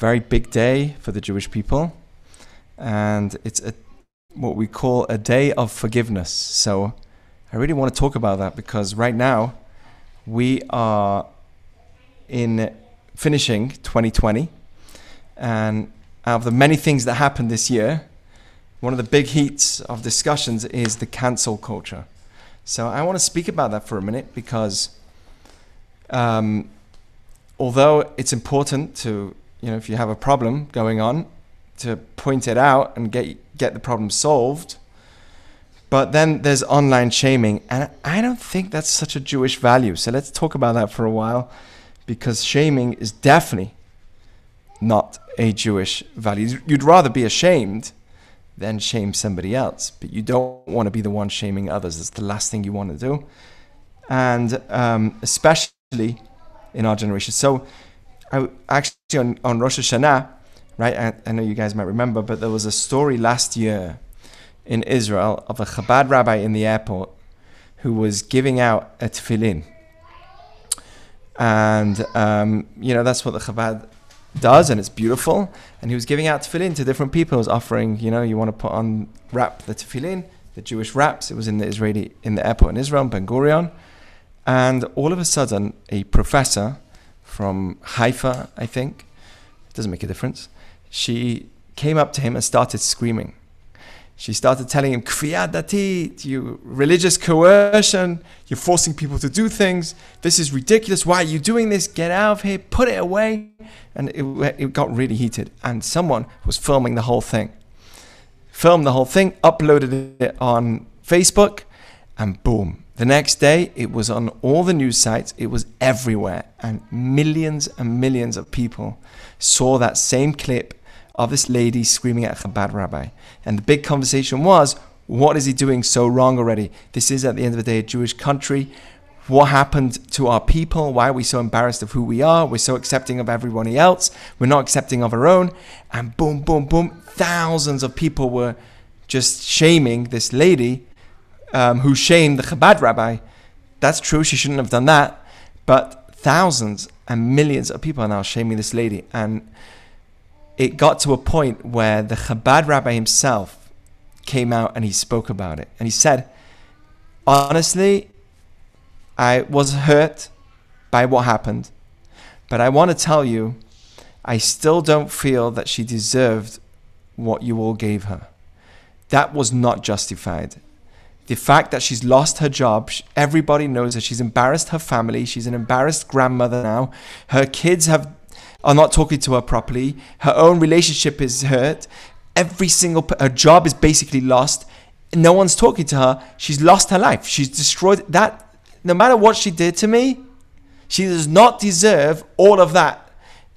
very big day for the Jewish people, and it's a, what we call a day of forgiveness. So I really want to talk about that because right now we are in finishing 2020, and out of the many things that happened this year, one of the big heats of discussions is the cancel culture. So I want to speak about that for a minute because um, although it's important to, you know, if you have a problem going on, to point it out and get get the problem solved. But then there's online shaming, and I don't think that's such a Jewish value. So let's talk about that for a while, because shaming is definitely not a Jewish value. You'd rather be ashamed than shame somebody else, but you don't want to be the one shaming others. That's the last thing you want to do, and um, especially in our generation. So, I actually on, on Rosh Hashanah, right? I, I know you guys might remember, but there was a story last year in Israel of a Chabad rabbi in the airport who was giving out a tefillin. And, um, you know, that's what the Chabad does, and it's beautiful. And he was giving out tefillin to different people. He was offering, you know, you want to put on, wrap the tefillin, the Jewish wraps. It was in the Israeli, in the airport in Israel, Ben Gurion. And all of a sudden, a professor from Haifa, I think, it doesn't make a difference, she came up to him and started screaming. She started telling him, Kfiyat datit, you religious coercion, you're forcing people to do things. This is ridiculous. Why are you doing this? Get out of here, put it away. And it, it got really heated. And someone was filming the whole thing. Filmed the whole thing, uploaded it on Facebook, and boom. The next day, it was on all the news sites, it was everywhere. And millions and millions of people saw that same clip of this lady screaming at a Chabad rabbi. And the big conversation was, what is he doing so wrong already? This is, at the end of the day, a Jewish country. What happened to our people? Why are we so embarrassed of who we are? We're so accepting of everybody else. We're not accepting of our own. And boom, boom, boom. Thousands of people were just shaming this lady um, who shamed the Chabad rabbi. That's true. She shouldn't have done that. But thousands and millions of people are now shaming this lady. And it got to a point where the Chabad rabbi himself came out and he spoke about it. And he said, honestly, I was hurt by what happened, but I want to tell you, I still don't feel that she deserved what you all gave her. That was not justified. The fact that she's lost her job, everybody knows that she's embarrassed her family. She's an embarrassed grandmother now. Her kids have are not talking to her properly. Her own relationship is hurt. Every single her job is basically lost. No one's talking to her. She's lost her life. She's destroyed that. No matter what she did to me, she does not deserve all of that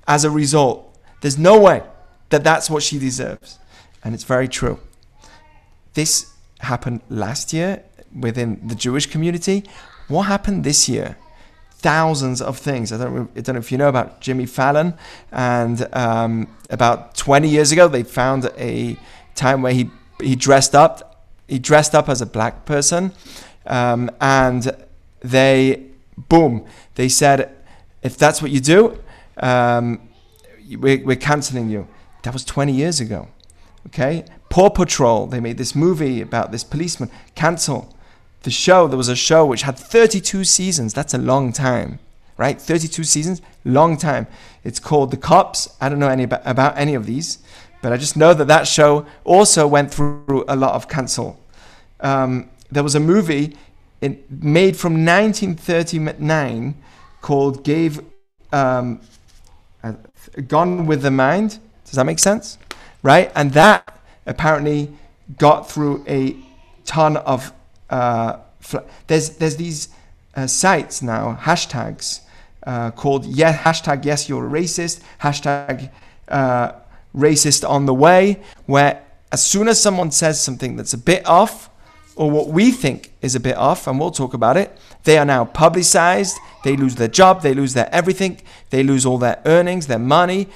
as a result. There's no way that that's what she deserves. And it's very true. This happened last year within the Jewish community. What happened this year? thousands of things. I don't, I don't know if you know about Jimmy Fallon. And um, about 20 years ago, they found a time where he, he dressed up. He dressed up as a black person. Um, and they, boom, they said, if that's what you do, um, we're, we're canceling you. That was 20 years ago. Okay? Paw Patrol, they made this movie about this policeman. Cancel the show, there was a show which had 32 seasons. That's a long time, right? 32 seasons, long time. It's called The Cops. I don't know any about, about any of these, but I just know that that show also went through a lot of cancel. Um, there was a movie in, made from 1939 called Gave um, uh, Gone with the Wind. Does that make sense? Right? And that apparently got through a ton of uh, there's there's these uh, sites now hashtags uh, called yeah hashtag yes you're a racist hashtag uh, racist on the way where as soon as someone says something that's a bit off or what we think is a bit off and we'll talk about it they are now publicized they lose their job they lose their everything they lose all their earnings their money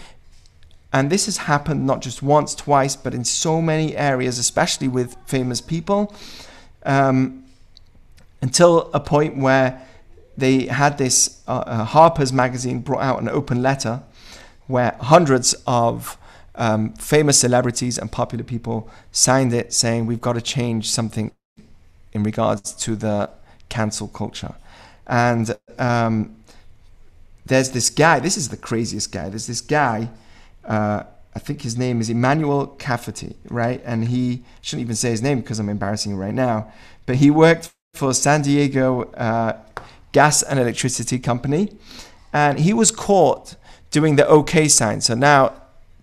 and this has happened not just once twice but in so many areas especially with famous people um, until a point where they had this uh, uh, Harper's magazine brought out an open letter where hundreds of um, famous celebrities and popular people signed it saying we've got to change something in regards to the cancel culture. And um, there's this guy, this is the craziest guy. There's this guy, uh, I think his name is Emmanuel Cafferty, right? And he shouldn't even say his name because I'm embarrassing right now, but he worked for San Diego uh, Gas and Electricity Company, and he was caught doing the OK sign. So now,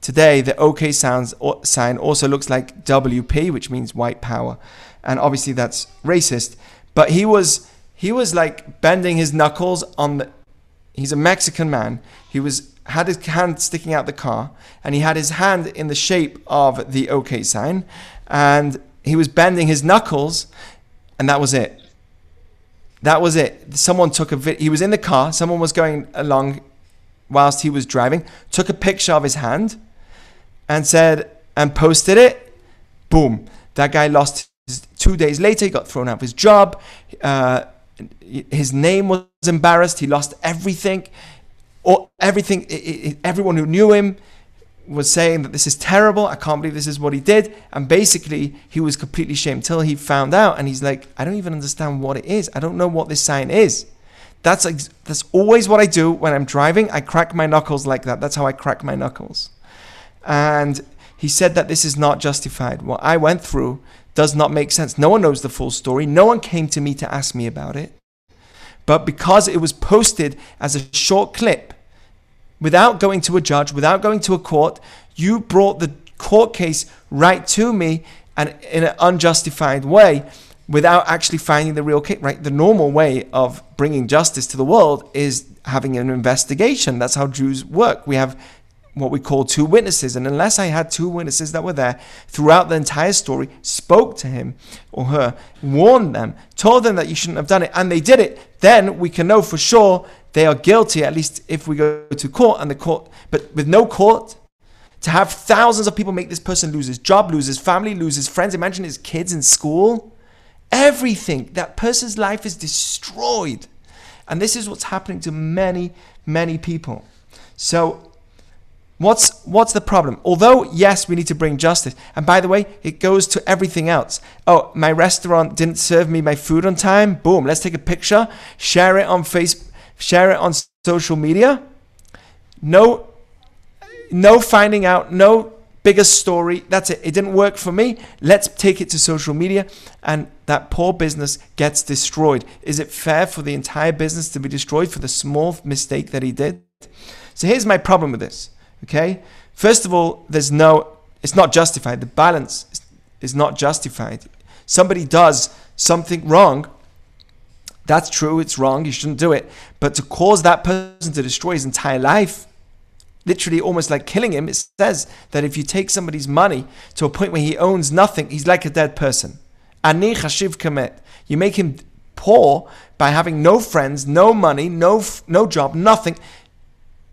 today, the OK sounds, sign also looks like WP, which means white power, and obviously that's racist. But he was he was like bending his knuckles on the. He's a Mexican man. He was had his hand sticking out the car, and he had his hand in the shape of the OK sign, and he was bending his knuckles, and that was it. That was it. Someone took a vid. He was in the car. Someone was going along whilst he was driving. Took a picture of his hand, and said and posted it. Boom. That guy lost. Two days later, he got thrown out of his job. Uh, his name was embarrassed. He lost everything. Or everything. It, it, everyone who knew him was saying that this is terrible. I can't believe this is what he did. And basically, he was completely shamed until he found out. And he's like, I don't even understand what it is. I don't know what this sign is. That's like, that's always what I do when I'm driving. I crack my knuckles like that. That's how I crack my knuckles. And he said that this is not justified. What I went through does not make sense. No one knows the full story. No one came to me to ask me about it. But because it was posted as a short clip, without going to a judge, without going to a court. You brought the court case right to me and in an unjustified way without actually finding the real case, right? The normal way of bringing justice to the world is having an investigation. That's how Jews work. We have what we call two witnesses. And unless I had two witnesses that were there throughout the entire story, spoke to him or her, warned them, told them that you shouldn't have done it, and they did it, then we can know for sure they are guilty, at least if we go to court and the court, but with no court, to have thousands of people make this person lose his job, lose his family, lose his friends, imagine his kids in school, everything, that person's life is destroyed. And this is what's happening to many, many people. So, what's what's the problem? Although yes, we need to bring justice. And by the way, it goes to everything else. Oh, my restaurant didn't serve me my food on time. Boom, let's take a picture, share it on Facebook share it on social media. No, no finding out, no bigger story. That's it. It didn't work for me. Let's take it to social media, and that poor business gets destroyed. Is it fair for the entire business to be destroyed for the small mistake that he did? So here's my problem with this. Okay, first of all, there's no. It's not justified. The balance is not justified. Somebody does something wrong that's true, it's wrong, you shouldn't do it. But to cause that person to destroy his entire life, literally almost like killing him, it says that if you take somebody's money to a point where he owns nothing, he's like a dead person. Ani chashiv kamet. You make him poor by having no friends, no money, no no job, nothing.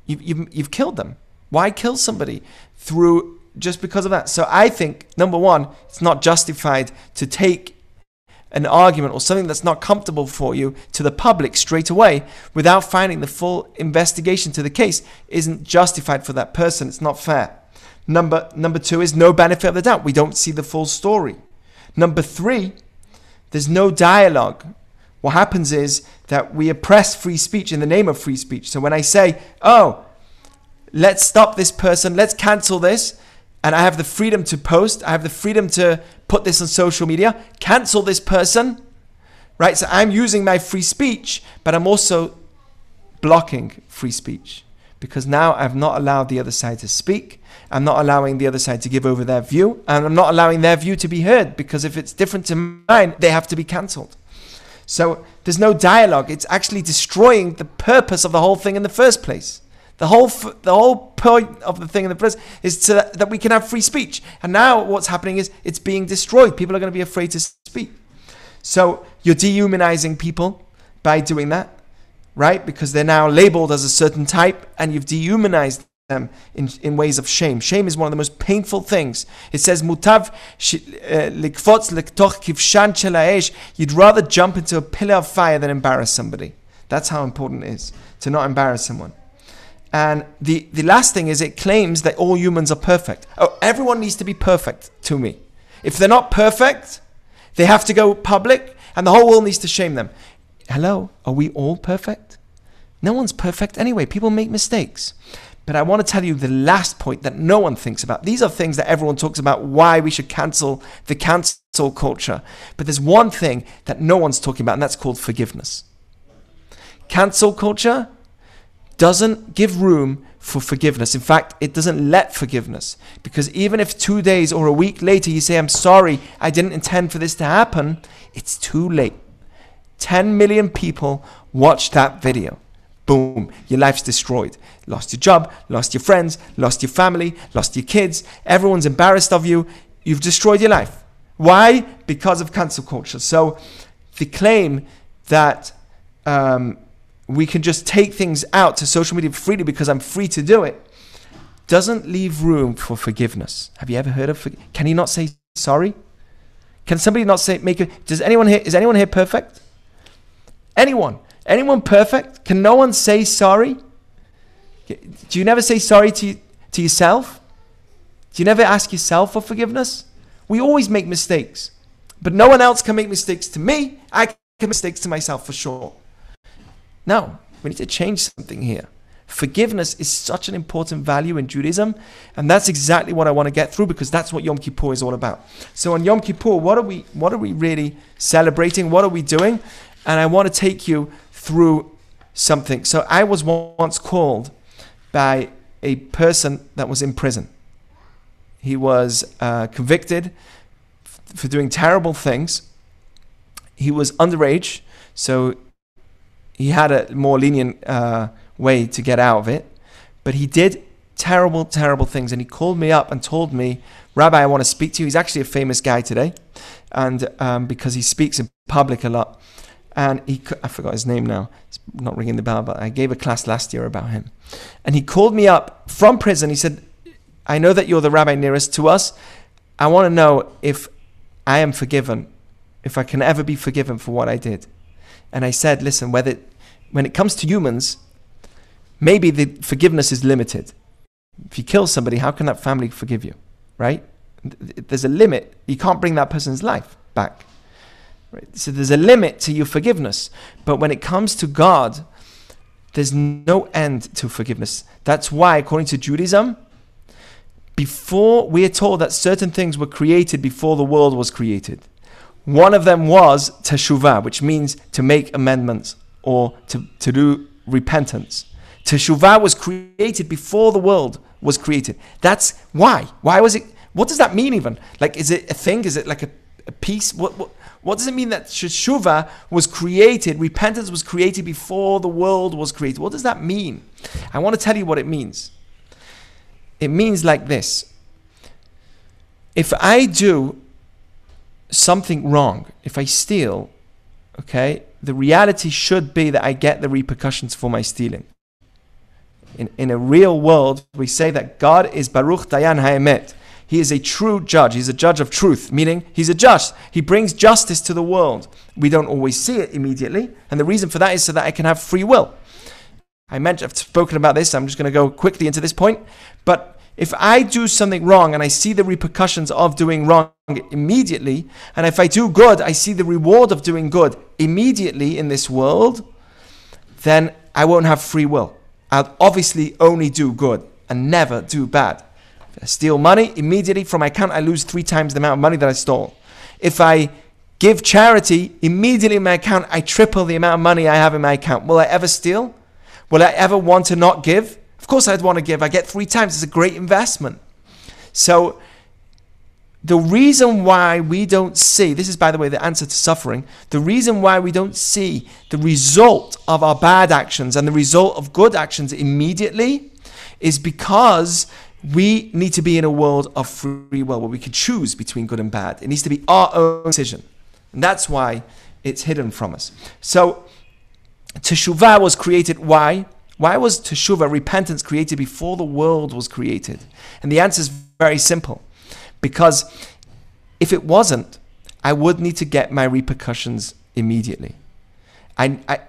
You've, you've, you've killed them. Why kill somebody through just because of that? So I think number one, it's not justified to take an argument or something that's not comfortable for you to the public straight away without finding the full investigation to the case isn't justified for that person. It's not fair. Number number 2 is no benefit of the doubt. We don't see the full story. Number 3, there's no dialogue. What happens is that we oppress free speech in the name of free speech. So when I say, "Oh, let's stop this person, let's cancel this," and I have the freedom to post, I have the freedom to put this on social media, cancel this person, right? So I'm using my free speech, but I'm also blocking free speech because now I've not allowed the other side to speak. I'm not allowing the other side to give over their view, and I'm not allowing their view to be heard because if it's different to mine, they have to be cancelled. So there's no dialogue. It's actually destroying the purpose of the whole thing in the first place. The whole the whole point of the thing in the first is to, that we can have free speech. And now what's happening is it's being destroyed. People are going to be afraid to speak. So you're dehumanizing people by doing that, right? Because they're now labeled as a certain type, and you've dehumanized them in, in ways of shame. Shame is one of the most painful things. It says, "Mutav uh, likfotz lektoch kivshan You'd rather jump into a pillar of fire than embarrass somebody. That's how important it is to not embarrass someone. And the, the last thing is it claims that all humans are perfect. Oh, everyone needs to be perfect to me. If they're not perfect, they have to go public and the whole world needs to shame them. Hello, are we all perfect? No one's perfect anyway. People make mistakes. But I want to tell you the last point that no one thinks about. These are things that everyone talks about why we should cancel the cancel culture. But there's one thing that no one's talking about, and that's called forgiveness. Cancel culture doesn't give room for forgiveness. In fact, it doesn't let forgiveness. Because even if two days or a week later you say, I'm sorry, I didn't intend for this to happen, it's too late. 10 million people watched that video. Boom, your life's destroyed. Lost your job, lost your friends, lost your family, lost your kids. Everyone's embarrassed of you. You've destroyed your life. Why? Because of cancel culture. So the claim that um, we can just take things out to social media freely because I'm free to do it doesn't leave room for forgiveness. Have you ever heard of? Can he not say sorry? Can somebody not say make it? Does anyone here? Is anyone here perfect? Anyone? Anyone perfect? Can no one say sorry? Do you never say sorry to to yourself? Do you never ask yourself for forgiveness? We always make mistakes, but no one else can make mistakes to me. I can make mistakes to myself for sure. No, we need to change something here. Forgiveness is such an important value in Judaism, and that's exactly what I want to get through because that's what Yom Kippur is all about. So on Yom Kippur, what are we what are we really celebrating? What are we doing? And I want to take you through something. So I was once called by a person that was in prison. He was uh, convicted f- for doing terrible things. He was underage, so he had a more lenient uh, way to get out of it, but he did terrible, terrible things. And he called me up and told me, Rabbi, I want to speak to you. He's actually a famous guy today, and um, because he speaks in public a lot. And he, I forgot his name now. It's not ringing the bell, but I gave a class last year about him. And he called me up from prison. He said, I know that you're the rabbi nearest to us. I want to know if I am forgiven, if I can ever be forgiven for what I did. And I said, listen, whether when it comes to humans, maybe the forgiveness is limited. If you kill somebody, how can that family forgive you? Right? There's a limit. You can't bring that person's life back. Right? So there's a limit to your forgiveness. But when it comes to God, there's no end to forgiveness. That's why, according to Judaism, before we are told that certain things were created before the world was created. One of them was teshuvah, which means to make amendments or to, to do repentance. Teshuvah was created before the world was created. That's why. Why was it? What does that mean even? Like, is it a thing? Is it like a, a piece? What, what, what does it mean that Teshuvah was created, repentance was created before the world was created? What does that mean? I want to tell you what it means. It means like this. If I do something wrong, if I steal, okay, the reality should be that I get the repercussions for my stealing. In, in a real world, we say that God is Baruch Dayan Haemet. He is a true judge. He's a judge of truth, meaning he's a judge. He brings justice to the world. We don't always see it immediately. And the reason for that is so that I can have free will. I mentioned, I've spoken about this. I'm just going to go quickly into this point. But if I do something wrong and I see the repercussions of doing wrong immediately, and if I do good, I see the reward of doing good immediately in this world, then I won't have free will. I'll obviously only do good and never do bad. If I steal money, immediately from my account, I lose three times the amount of money that I stole. If I give charity, immediately in my account, I triple the amount of money I have in my account. Will I ever steal? Will I ever want to not give? Course, I'd want to give. I get three times. It's a great investment. So, the reason why we don't see this is, by the way, the answer to suffering. The reason why we don't see the result of our bad actions and the result of good actions immediately is because we need to be in a world of free will where we can choose between good and bad. It needs to be our own decision. And that's why it's hidden from us. So, Teshuvah was created. Why? Why was teshuvah, repentance, created before the world was created? And the answer is very simple. Because if it wasn't, I would need to get my repercussions immediately. I, I,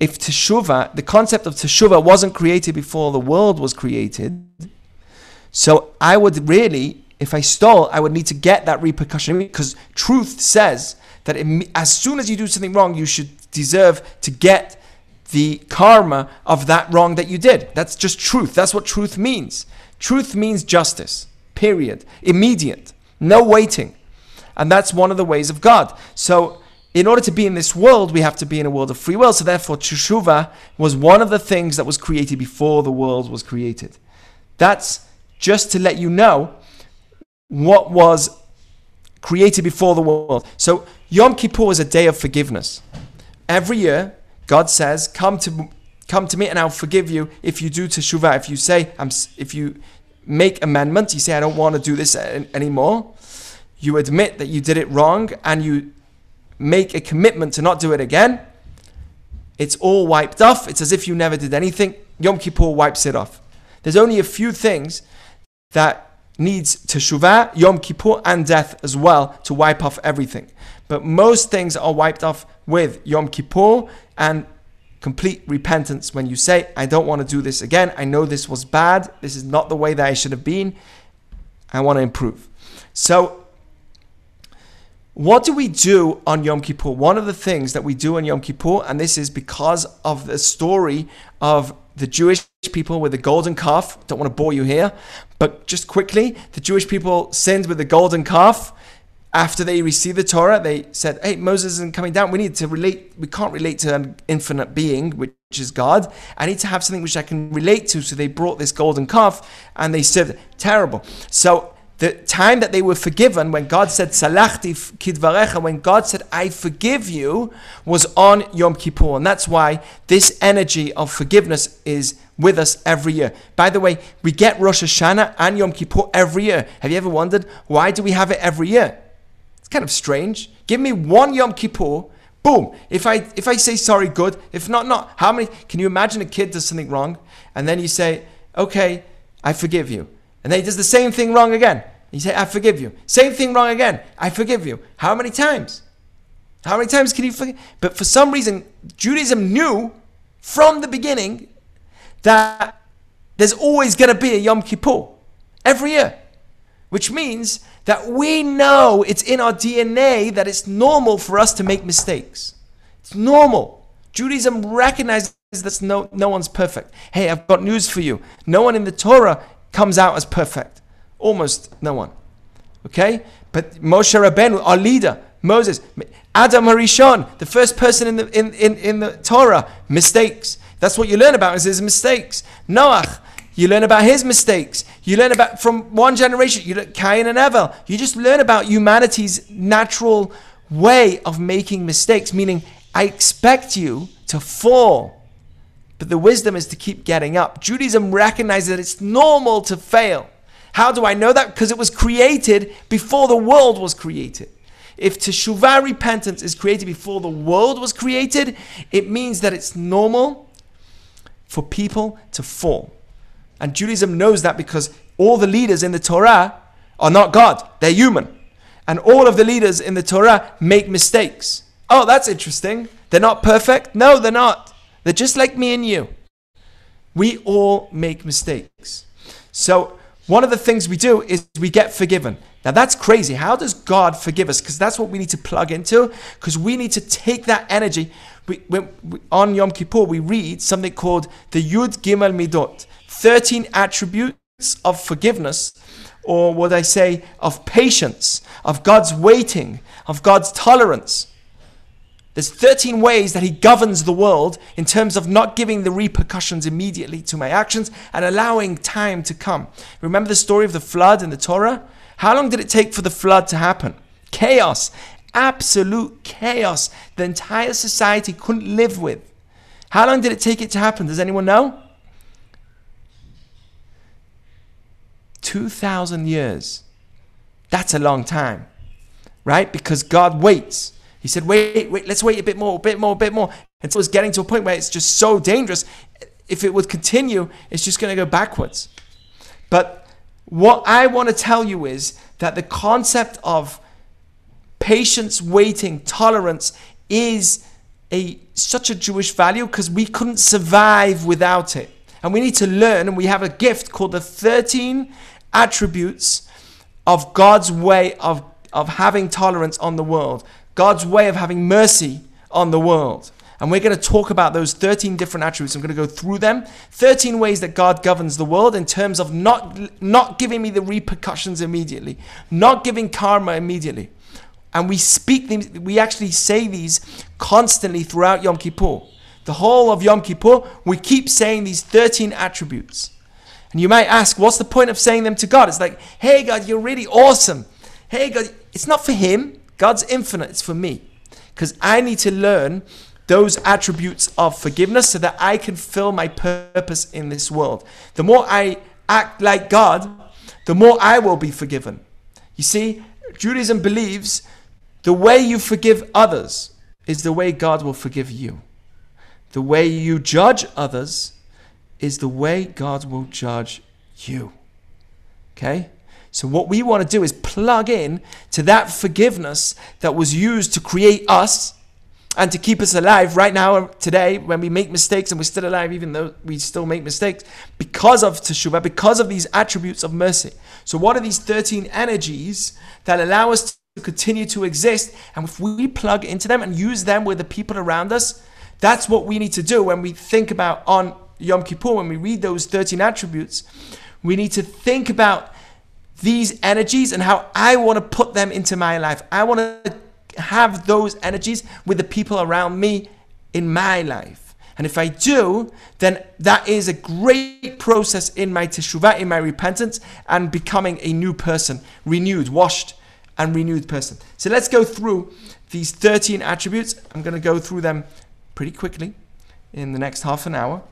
if teshuvah, the concept of teshuvah wasn't created before the world was created, so I would really, if I stole, I would need to get that repercussion because truth says that it, as soon as you do something wrong, you should deserve to get the karma of that wrong that you did. That's just truth. That's what truth means. Truth means justice, period. Immediate, no waiting. And that's one of the ways of God. So, in order to be in this world, we have to be in a world of free will. So, therefore, Teshuvah was one of the things that was created before the world was created. That's just to let you know what was created before the world. So, Yom Kippur is a day of forgiveness. Every year, God says, "Come to, come to me, and I'll forgive you if you do teshuvah. If you say, I'm, if you make amendments, you say, I don't want to do this anymore. You admit that you did it wrong, and you make a commitment to not do it again. It's all wiped off. It's as if you never did anything. Yom Kippur wipes it off. There's only a few things that needs teshuvah, Yom Kippur, and death as well to wipe off everything. But most things are wiped off with Yom Kippur and complete repentance when you say, I don't want to do this again. I know this was bad. This is not the way that I should have been. I want to improve. So, what do we do on Yom Kippur? One of the things that we do on Yom Kippur, and this is because of the story of the Jewish people with the golden calf. Don't want to bore you here, but just quickly, the Jewish people sinned with the golden calf after they received the Torah, they said, Hey, Moses isn't coming down. We need to relate. We can't relate to an infinite being, which is God. I need to have something which I can relate to. So they brought this golden calf and they said, Terrible. So the time that they were forgiven, when God said, Salachti kidvarecha, when God said, I forgive you, was on Yom Kippur. And that's why this energy of forgiveness is with us every year. By the way, we get Rosh Hashanah and Yom Kippur every year. Have you ever wondered why do we have it every year? It's kind of strange. Give me one Yom Kippur. Boom. If I if I say sorry, good. If not, not. How many? Can you imagine a kid does something wrong, and then you say, okay, I forgive you, and then he does the same thing wrong again. You say, I forgive you. Same thing wrong again. I forgive you. How many times? How many times can you forgive? But for some reason, Judaism knew from the beginning that there's always going to be a Yom Kippur every year, which means that we know it's in our DNA that it's normal for us to make mistakes. It's normal. Judaism recognizes that no, no one's perfect. Hey, I've got news for you. No one in the Torah comes out as perfect. Almost no one. Okay? But Moshe Rabbeinu, our leader, Moses, Adam Harishon, the first person in the, in, in, in the Torah, mistakes. That's what you learn about is his mistakes. Noach, you learn about his mistakes. You learn about from one generation. You look Cain and Abel. You just learn about humanity's natural way of making mistakes. Meaning, I expect you to fall, but the wisdom is to keep getting up. Judaism recognizes that it's normal to fail. How do I know that? Because it was created before the world was created. If teshuvah repentance is created before the world was created, it means that it's normal for people to fall. And Judaism knows that because all the leaders in the Torah are not God, they're human. And all of the leaders in the Torah make mistakes. Oh, that's interesting. They're not perfect? No, they're not. They're just like me and you. We all make mistakes. So, one of the things we do is we get forgiven. Now, that's crazy. How does God forgive us? Because that's what we need to plug into, because we need to take that energy. We, we, on Yom Kippur, we read something called the Yud Gimel Midot. 13 attributes of forgiveness, or what I say, of patience, of God's waiting, of God's tolerance. There's 13 ways that He governs the world in terms of not giving the repercussions immediately to my actions and allowing time to come. Remember the story of the flood in the Torah? How long did it take for the flood to happen? Chaos, absolute chaos. The entire society couldn't live with. How long did it take it to happen? Does anyone know? 2,000 years. That's a long time, right? Because God waits. He said, wait, wait, let's wait a bit more, a bit more, a bit more. And so it's getting to a point where it's just so dangerous. If it would continue, it's just going to go backwards. But what I want to tell you is that the concept of patience, waiting, tolerance is a such a Jewish value because we couldn't survive without it. And we need to learn, and we have a gift called the 13 attributes of God's way of, of having tolerance on the world, God's way of having mercy on the world. And we're going to talk about those 13 different attributes. I'm going to go through them. 13 ways that God governs the world in terms of not, not giving me the repercussions immediately, not giving karma immediately. And we speak these, we actually say these constantly throughout Yom Kippur. The whole of Yom Kippur, we keep saying these 13 attributes. And you might ask, what's the point of saying them to God? It's like, hey, God, you're really awesome. Hey, God, it's not for Him. God's infinite, it's for me. Because I need to learn those attributes of forgiveness so that I can fill my purpose in this world. The more I act like God, the more I will be forgiven. You see, Judaism believes the way you forgive others is the way God will forgive you. The way you judge others is the way God will judge you. Okay? So, what we want to do is plug in to that forgiveness that was used to create us and to keep us alive right now, today, when we make mistakes and we're still alive, even though we still make mistakes, because of Teshuvah, because of these attributes of mercy. So, what are these 13 energies that allow us to continue to exist? And if we plug into them and use them with the people around us, that's what we need to do when we think about on Yom Kippur, when we read those 13 attributes. We need to think about these energies and how I want to put them into my life. I want to have those energies with the people around me in my life. And if I do, then that is a great process in my teshuvah, in my repentance, and becoming a new person, renewed, washed, and renewed person. So let's go through these 13 attributes. I'm going to go through them pretty quickly in the next half an hour.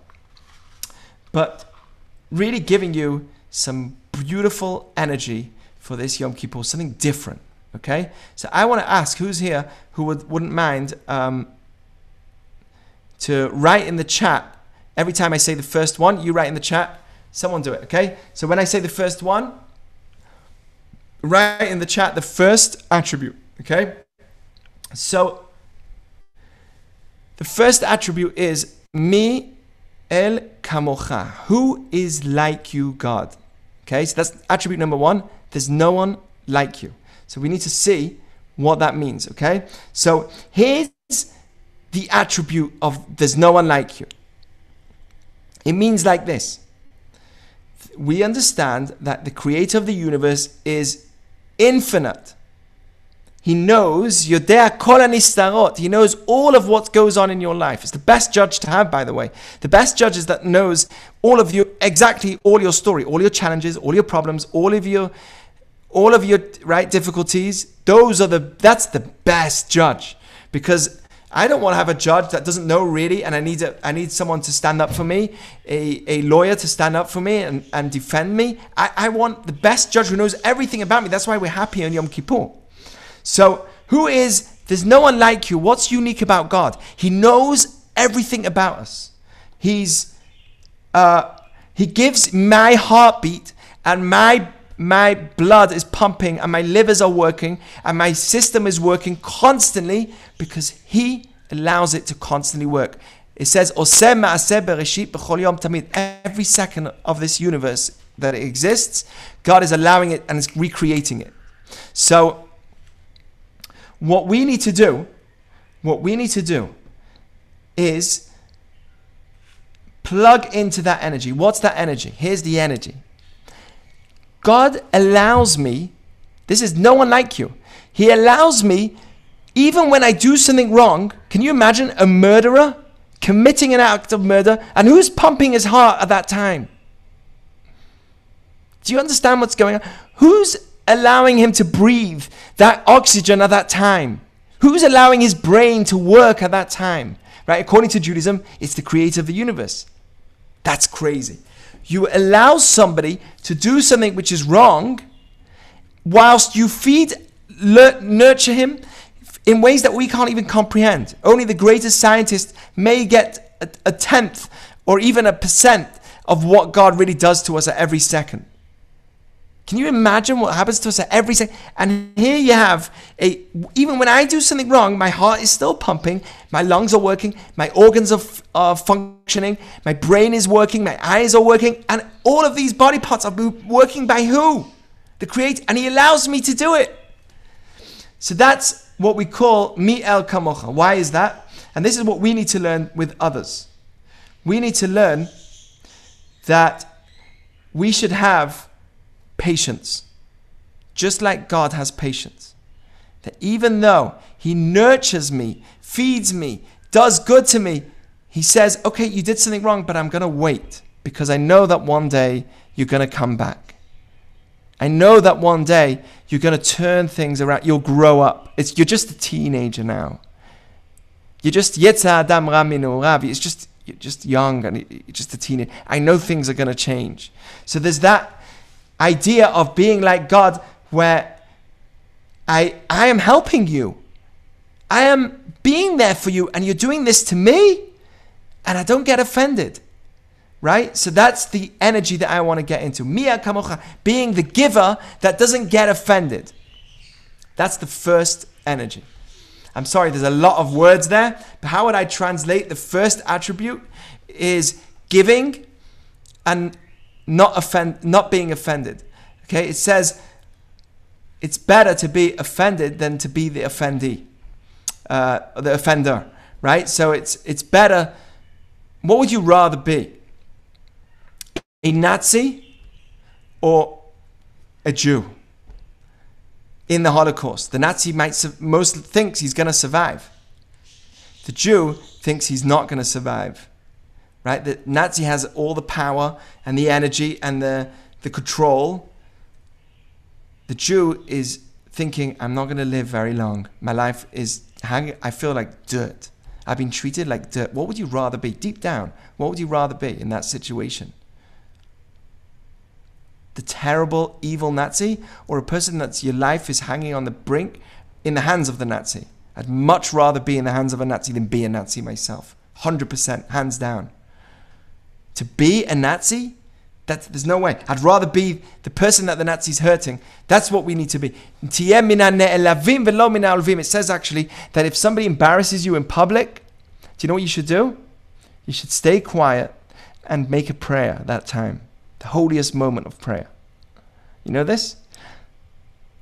But really giving you some beautiful energy for this Yom Kippur, something different. Okay, so I want to ask who's here who would, wouldn't mind um, to write in the chat every time I say the first one. You write in the chat. Someone do it. Okay. So when I say the first one, write in the chat the first attribute. Okay. So the first attribute is me el kamocha. Who is like you, God? Okay. So that's attribute number one. There's no one like you. So we need to see what that means, okay? So here's the attribute of there's no one like you. It means like this. We understand that the creator of the universe is infinite. He knows Yodea kol nistarot. He knows all of what goes on in your life. It's the best judge to have, by the way. The best judge is that knows all of you, exactly all your story, all your challenges, all your problems, all of your all of your right difficulties, those are the that's the best judge because I don't want to have a judge that doesn't know really, and I need a, I need someone to stand up for me, a, a lawyer to stand up for me and, and defend me. I, I want the best judge who knows everything about me. That's why we're happy on Yom Kippur. So who is there's no one like you. What's unique about God? He knows everything about us. He's uh, he gives my heartbeat and my my blood is pumping and my livers are working and my system is working constantly because He allows it to constantly work. It says, Every second of this universe that exists, God is allowing it and is recreating it. So, what we need to do, what we need to do is plug into that energy. What's that energy? Here's the energy. God allows me, this is no one like you. He allows me, even when I do something wrong, can you imagine a murderer committing an act of murder and who's pumping his heart at that time? Do you understand what's going on? Who's allowing him to breathe that oxygen at that time? Who's allowing his brain to work at that time? Right? According to Judaism, it's the creator of the universe. That's crazy you allow somebody to do something which is wrong whilst you feed, nurture him in ways that we can't even comprehend. Only the greatest scientist may get a, a tenth or even a percent of what God really does to us at every second. Can you imagine what happens to us at every second? And here you have a, even when I do something wrong, my heart is still pumping, my lungs are working, my organs are, are functioning, my brain is working, my eyes are working, and all of these body parts are working by who? The Creator. And He allows me to do it. So that's what we call mi el kamocha. Why is that? And this is what we need to learn with others. We need to learn that we should have patience, just like God has patience. That even though He nurtures me, feeds me, does good to me, He says, okay, you did something wrong, but I'm going to wait because I know that one day you're going to come back. I know that one day you're going to turn things around. You'll grow up. It's, you're just a teenager now. You're just Adam Ravi. It's just you're just young and you're just a teenager. I know things are going to change. So there's that idea of being like God where I, I am helping you. I am being there for you and you're doing this to me and I don't get offended. Right? So that's the energy that I want to get into. Mia kamocha, being the giver that doesn't get offended. That's the first energy. I'm sorry, there's a lot of words there, but how would I translate the first attribute is giving and not offend not being offended. Okay, it says it's better to be offended than to be the offendee, uh, the offender, right? So it's it's better. What would you rather be? A Nazi or a Jew? in the Holocaust. The Nazi might su- most thinks he's going to survive. The Jew thinks he's not going to survive. Right? The Nazi has all the power and the energy and the, the control. The Jew is thinking, I'm not going to live very long. My life is hanging, I feel like dirt. I've been treated like dirt. What would you rather be? Deep down, what would you rather be in that situation? the terrible, evil Nazi or a person that's your life is hanging on the brink in the hands of the Nazi. I'd much rather be in the hands of a Nazi than be a Nazi myself. 100%, hands down. To be a Nazi, that, there's no way. I'd rather be the person that the Nazi's hurting. That's what we need to be. It says actually that if somebody embarrasses you in public, do you know what you should do? You should stay quiet and make a prayer that time the holiest moment of prayer. You know this?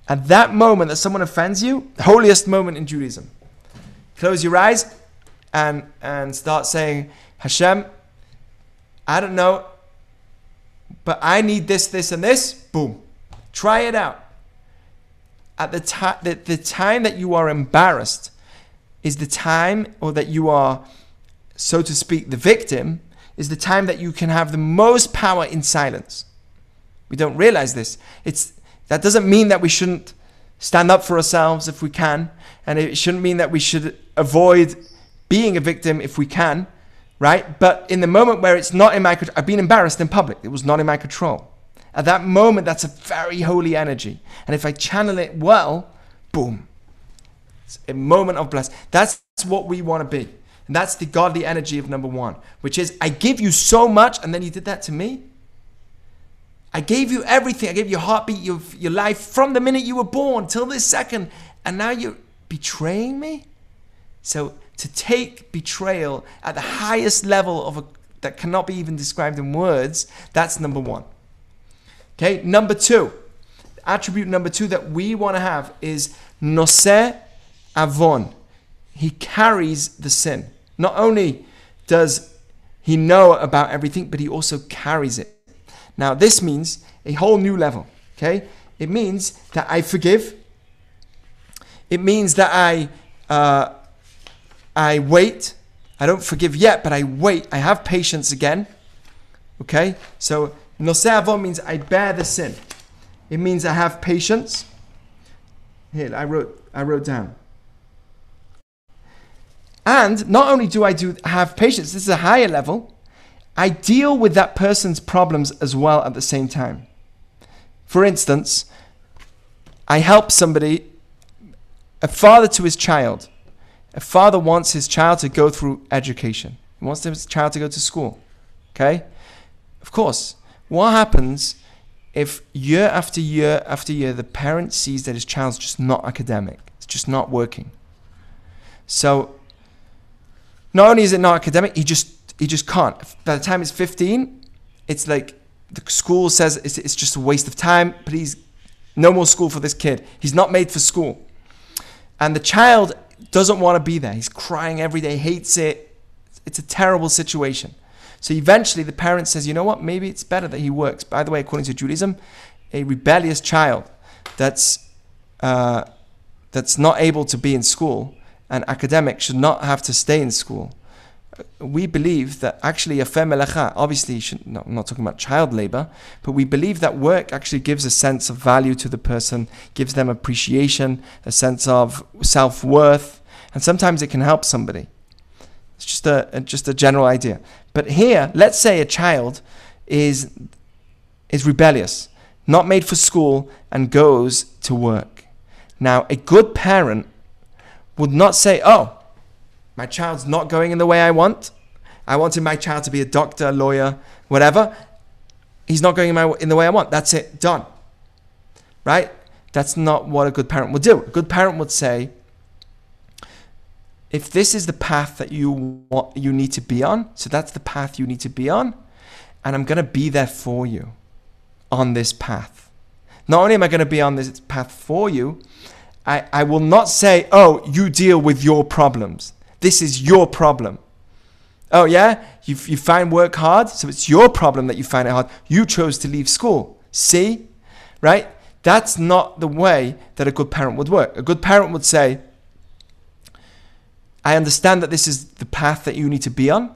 At that moment that someone offends you, the holiest moment in Judaism. Close your eyes and, and start saying, Hashem, I don't know, but I need this, this, and this. Boom. Try it out. At the, time, the, the time that you are embarrassed is the time, or that you are, so to speak, the victim, is the time that you can have the most power in silence. We don't realize this. It's that doesn't mean that we shouldn't stand up for ourselves if we can, and it shouldn't mean that we should avoid being a victim if we can, right? But in the moment where it's not in my control, I've been embarrassed in public. It was not in my control. At that moment, that's a very holy energy, and if I channel it well, boom, it's a moment of blessing. That's what we want to be. And that's the godly energy of number one, which is I give you so much and then you did that to me. I gave you everything. I gave you your heartbeat, your, your life from the minute you were born till this second. And now you're betraying me? So to take betrayal at the highest level of a, that cannot be even described in words, that's number one. Okay, number two, attribute number two that we want to have is noseh avon he carries the sin. Not only does he know about everything, but he also carries it. Now, this means a whole new level. Okay? It means that I forgive. It means that I uh, I wait. I don't forgive yet, but I wait. I have patience again. Okay? So noseh means I bear the sin. It means I have patience. Here, I wrote I wrote down. And not only do I do have patience, this is a higher level, I deal with that person's problems as well at the same time. For instance, I help somebody, a father to his child. A father wants his child to go through education. He wants his child to go to school. Okay? Of course, what happens if year after year after year the parent sees that his child's just not academic, it's just not working. So not only is it not academic, he just he just can't. By the time it's 15, it's like the school says it's, it's just a waste of time. Please, no more school for this kid. He's not made for school. And the child doesn't want to be there. He's crying every day, hates it. It's a terrible situation. So eventually the parent says, you know what, maybe it's better that he works. By the way, according to Judaism, a rebellious child that's, uh, that's not able to be in school, an academic should not have to stay in school. We believe that actually a melacha, obviously, should, no, I'm not talking about child labor, but we believe that work actually gives a sense of value to the person, gives them appreciation, a sense of self worth, and sometimes it can help somebody. It's just a, a just a general idea. But here, let's say a child is is rebellious, not made for school, and goes to work. Now, a good parent would not say, "Oh, my child's not going in the way I want. I wanted my child to be a doctor, lawyer, whatever. He's not going in, my, in the way I want. That's it, done." Right? That's not what a good parent would do. A good parent would say, if this is the path that you want, you need to be on, so that's the path you need to be on, and I'm going to be there for you on this path. Not only am I going to be on this path for you, I, I will not say, oh, you deal with your problems. This is your problem. Oh, yeah? You, you find work hard, so it's your problem that you find it hard. You chose to leave school. See? Right? That's not the way that a good parent would work. A good parent would say, I understand that this is the path that you need to be on.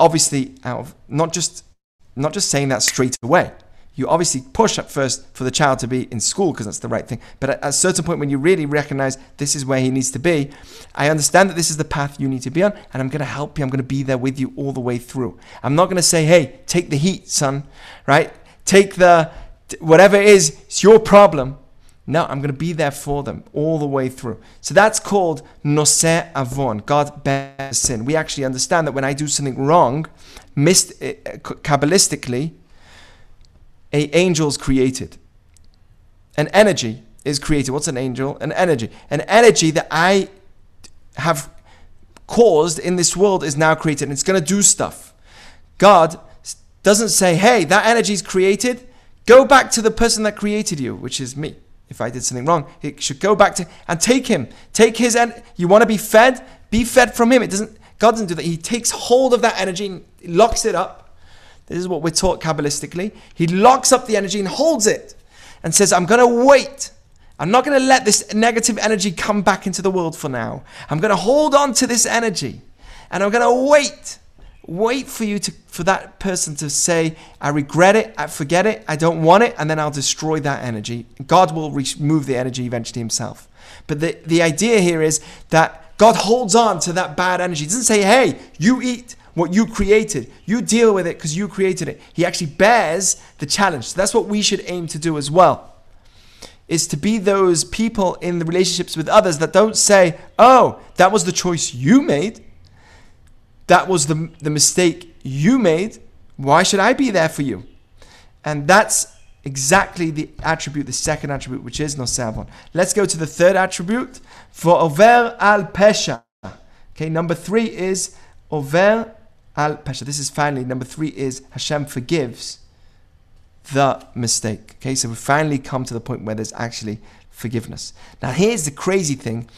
Obviously, out of not just not just saying that straight away. You obviously push at first for the child to be in school because that's the right thing. But at a certain point, when you really recognize this is where he needs to be, I understand that this is the path you need to be on, and I'm going to help you. I'm going to be there with you all the way through. I'm not going to say, hey, take the heat, son, right? Take the, whatever it is, it's your problem. No, I'm going to be there for them all the way through. So that's called noseh avon. God bears sin. We actually understand that when I do something wrong, missed, uh, kabbalistically, a angel is created. An energy is created. What's an angel? An energy. An energy that I have caused in this world is now created and it's going to do stuff. God doesn't say, hey, that energy is created. Go back to the person that created you, which is me if I did something wrong. It should go back to and take him. Take his en- you want to be fed? Be fed from him. It doesn't God doesn't do that. He takes hold of that energy and locks it up. This is what we're taught Kabbalistically. He locks up the energy and holds it and says, I'm gonna wait. I'm not gonna let this negative energy come back into the world for now. I'm gonna hold on to this energy and I'm gonna wait. Wait for you to for that person to say i regret it. I forget it. I don't want it and then i'll destroy that energy. God will remove the energy eventually himself. But the, the idea here is that god holds on to that bad energy. He doesn't say hey you eat what you created you deal with it because you created it he actually bears the challenge so that's what we should aim to do as well is to be those people in the relationships with others that don't say oh that was the choice you made that was the, the mistake you made. Why should I be there for you? And that's exactly the attribute, the second attribute, which is noseh avon. Let's go to the third attribute. For over al pesha. Okay, number three is over al pesha. This is finally number three is Hashem forgives the mistake. Okay, so we finally come to the point where there's actually forgiveness. Now, here's the crazy thing: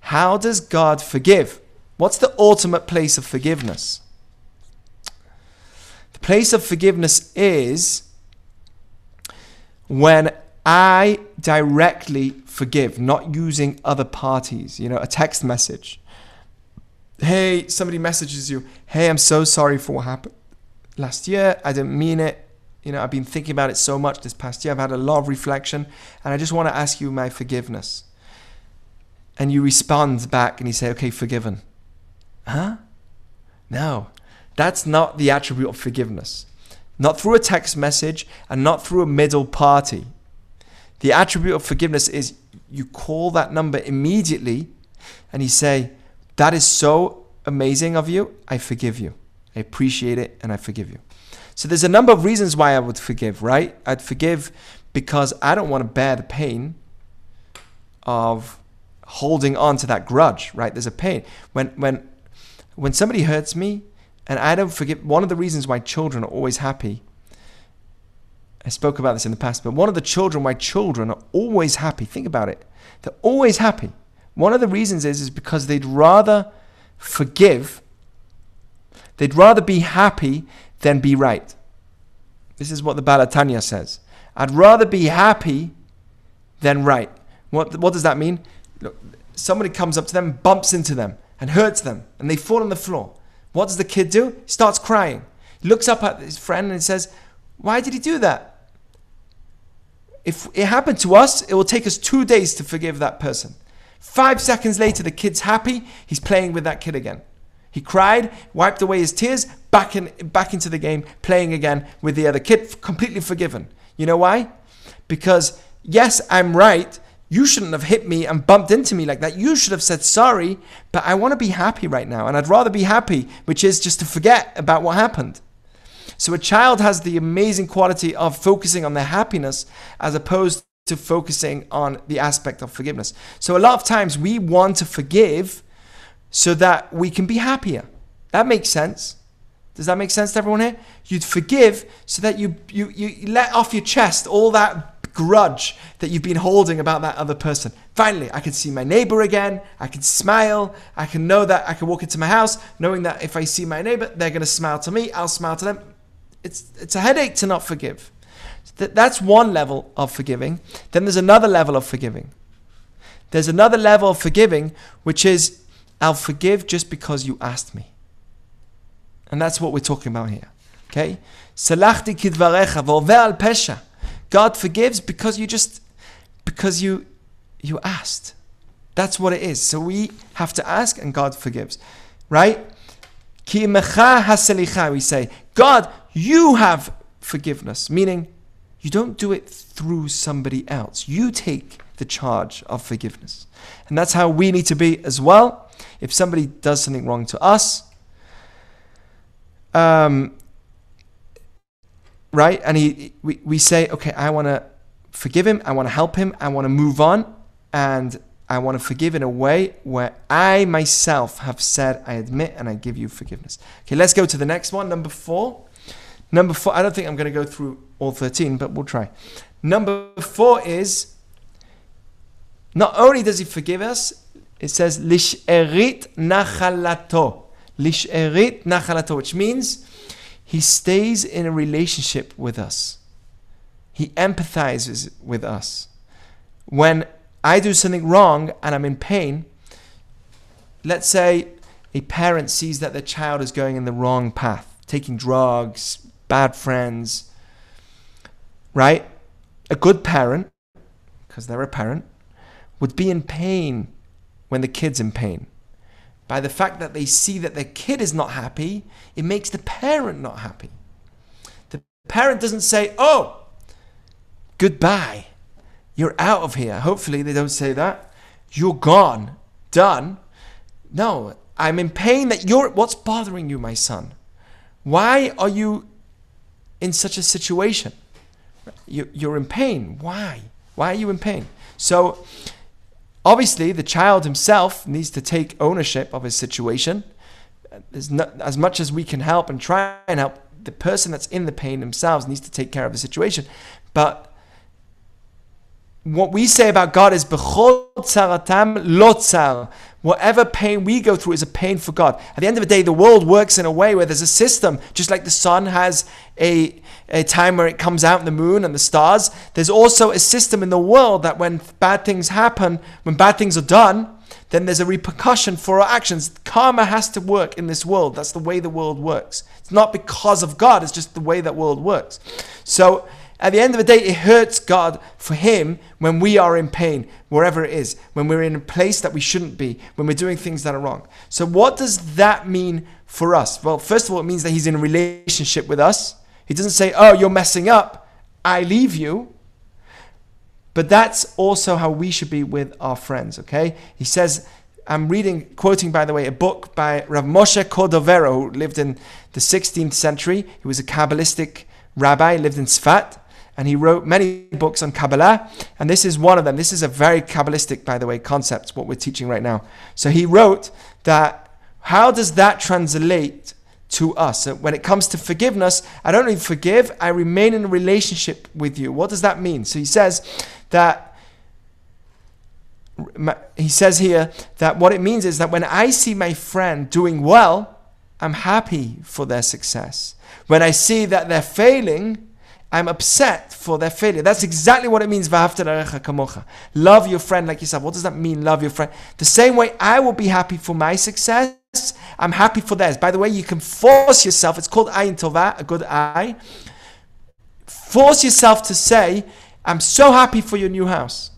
how does God forgive? What's the ultimate place of forgiveness? The place of forgiveness is when I directly forgive, not using other parties, you know, a text message. Hey, somebody messages you, hey, I'm so sorry for what happened last year. I didn't mean it. You know, I've been thinking about it so much this past year. I've had a lot of reflection, and I just want to ask you my forgiveness. And you respond back and you say, okay, forgiven. Huh? No, that's not the attribute of forgiveness. Not through a text message and not through a middle party. The attribute of forgiveness is you call that number immediately and you say, That is so amazing of you. I forgive you. I appreciate it and I forgive you. So there's a number of reasons why I would forgive, right? I'd forgive because I don't want to bear the pain of holding on to that grudge, right? There's a pain. When when when somebody hurts me and I don't forgive one of the reasons why children are always happy. I spoke about this in the past, but one of the children why children are always happy. Think about it. They're always happy. One of the reasons is is because they'd rather forgive They'd rather be happy than be right. This is what the Baal HaTanya says. I'd rather be happy than right. What, what does that mean? Look, somebody comes up to them, bumps into them, and hurts them, and they fall on the floor. What does the kid do? He starts crying. He looks up at his friend and says, Why did he do that? If it happened to us, it will take us two days to forgive that person. Five seconds later, the kid's happy, he's playing with that kid again. He cried, wiped away his tears, back in back into the game, playing again with the other kid, completely forgiven. You know why? Because yes, I'm right. You shouldn't have hit me and bumped into me like that. You should have said sorry, but I want to be happy right now. And I'd rather be happy, which is just to forget about what happened. So a child has the amazing quality of focusing on their happiness as opposed to focusing on the aspect of forgiveness. So a lot of times we want to forgive so that we can be happier. That makes sense. Does that make sense to everyone here? You'd forgive so that you, you, you let off your chest all that grudge that you've been holding about that other person. Finally, I can see my neighbor again. I can smile. I can know that I can walk into my house knowing that if I see my neighbor, they're going to smile to me. I'll smile to them. It's, it's a headache to not forgive. That's one level of forgiving. Then there's another level of forgiving. There's another level of forgiving, which is I'll forgive just because you asked me. And that's what we're talking about here. Okay? Salachti kidvarecha al pesha. God forgives because you just because you you asked. That's what it is. So we have to ask and God forgives. Right? Ki we say, God, you have forgiveness, meaning you don't do it through somebody else. You take the charge of forgiveness. And that's how we need to be as well. If somebody does something wrong to us, um, right? And he, we, we say, okay, I want to forgive him, I want to help him, I want to move on, and I want to forgive in a way where I myself have said, I admit and I give you forgiveness. Okay, let's go to the next one, number four. Number four, I don't think I'm going to go through all 13, but we'll try. Number four is not only does he forgive us, it says lisherit nachalato. Lisherit nachalato, which means he stays in a relationship with us. He empathizes with us. When I do something wrong and I'm in pain, let's say a parent sees that their child is going in the wrong path, taking drugs, bad friends, right? A good parent, because they're a parent, would be in pain when the kid's in pain. By the fact that they see that their kid is not happy, it makes the parent not happy. The parent doesn't say, Oh, goodbye, you're out of here. Hopefully, they don't say that. You're gone, done. No, I'm in pain that you're. What's bothering you, my son? Why are you in such a situation? You're in pain. Why? Why are you in pain? So, Obviously, the child himself needs to take ownership of his situation. Not, as much as we can help and try and help, the person that's in the pain themselves needs to take care of the situation. But what we say about God is lotzar. Whatever pain we go through is a pain for God. At the end of the day, the world works in a way where there's a system, just like the sun has a, a time where it comes out in the moon and the stars. There's also a system in the world that when bad things happen, when bad things are done, then there's a repercussion for our actions. Karma has to work in this world. That's the way the world works. It's not because of God, it's just the way that world works. So at the end of the day, it hurts God for Him when we are in pain, wherever it is, when we're in a place that we shouldn't be, when we're doing things that are wrong. So, what does that mean for us? Well, first of all, it means that He's in a relationship with us. He doesn't say, Oh, you're messing up, I leave you. But that's also how we should be with our friends, okay? He says, I'm reading, quoting, by the way, a book by Rav Moshe Cordovero, who lived in the 16th century. He was a Kabbalistic rabbi, lived in Sfat, and he wrote many books on Kabbalah. And this is one of them. This is a very Kabbalistic, by the way, concept, what we're teaching right now. So he wrote that how does that translate to us? So when it comes to forgiveness, I don't only forgive, I remain in a relationship with you. What does that mean? So he says that he says here that what it means is that when I see my friend doing well, I'm happy for their success. When I see that they're failing, I'm upset for their failure. That's exactly what it means. Love your friend like yourself. What does that mean? Love your friend. The same way I will be happy for my success, I'm happy for theirs. By the way, you can force yourself. It's called ayin tova, a good eye. Force yourself to say, "I'm so happy for your new house."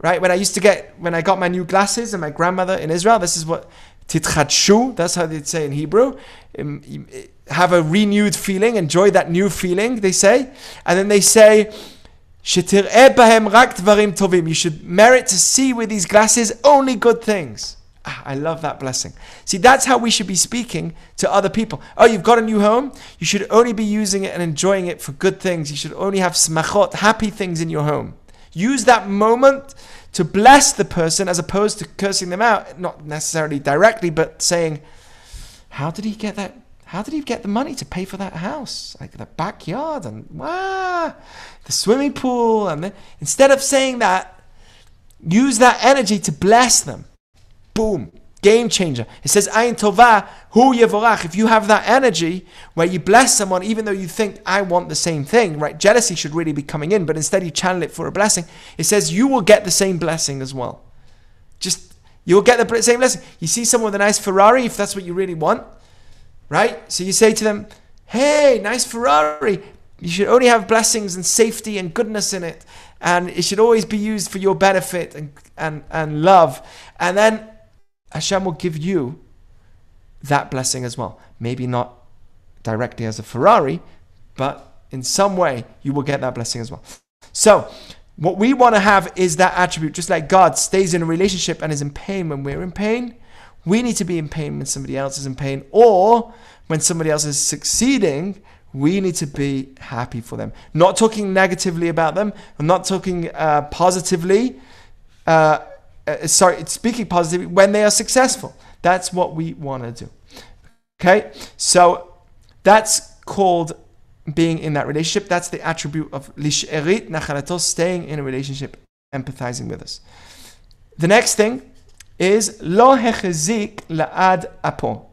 right? When I used to get, when I got my new glasses and my grandmother in Israel, this is what titchatshu, that's how they'd say in Hebrew. Um, have a renewed feeling, enjoy that new feeling, they say. And then they say, you should merit to see with these glasses only good things. Ah, I love that blessing. See, that's how we should be speaking to other people. Oh, you've got a new home? You should only be using it and enjoying it for good things. You should only have smachot, happy things in your home. Use that moment to bless the person as opposed to cursing them out, not necessarily directly, but saying, How did he get that? How did he get the money to pay for that house? Like the backyard and wow, the swimming pool. And the, instead of saying that, use that energy to bless them. Boom. Game changer. It says, Ayin Tova, Hu Yevorach. If you have that energy where you bless someone, even though you think, I want the same thing, right? Jealousy should really be coming in, but instead you channel it for a blessing. It says, you will get the same blessing as well. Just, you'll get the same blessing. You see someone with a nice Ferrari, if that's what you really want, right? So you say to them, Hey, nice Ferrari. You should only have blessings and safety and goodness in it. And it should always be used for your benefit and, and, and love. And then Hashem will give you that blessing as well. Maybe not directly as a Ferrari, but in some way you will get that blessing as well. So, what we want to have is that attribute, just like God stays in a relationship and is in pain when we're in pain. We need to be in pain when somebody else is in pain, or when somebody else is succeeding, we need to be happy for them. Not talking negatively about them, I'm not talking uh, positively. Uh, uh, sorry, speaking positively when they are successful. That's what we want to do. Okay, so that's called being in that relationship. That's the attribute of lisherit nachalatos, staying in a relationship, empathizing with us. The next thing is lo hechezik laad apo.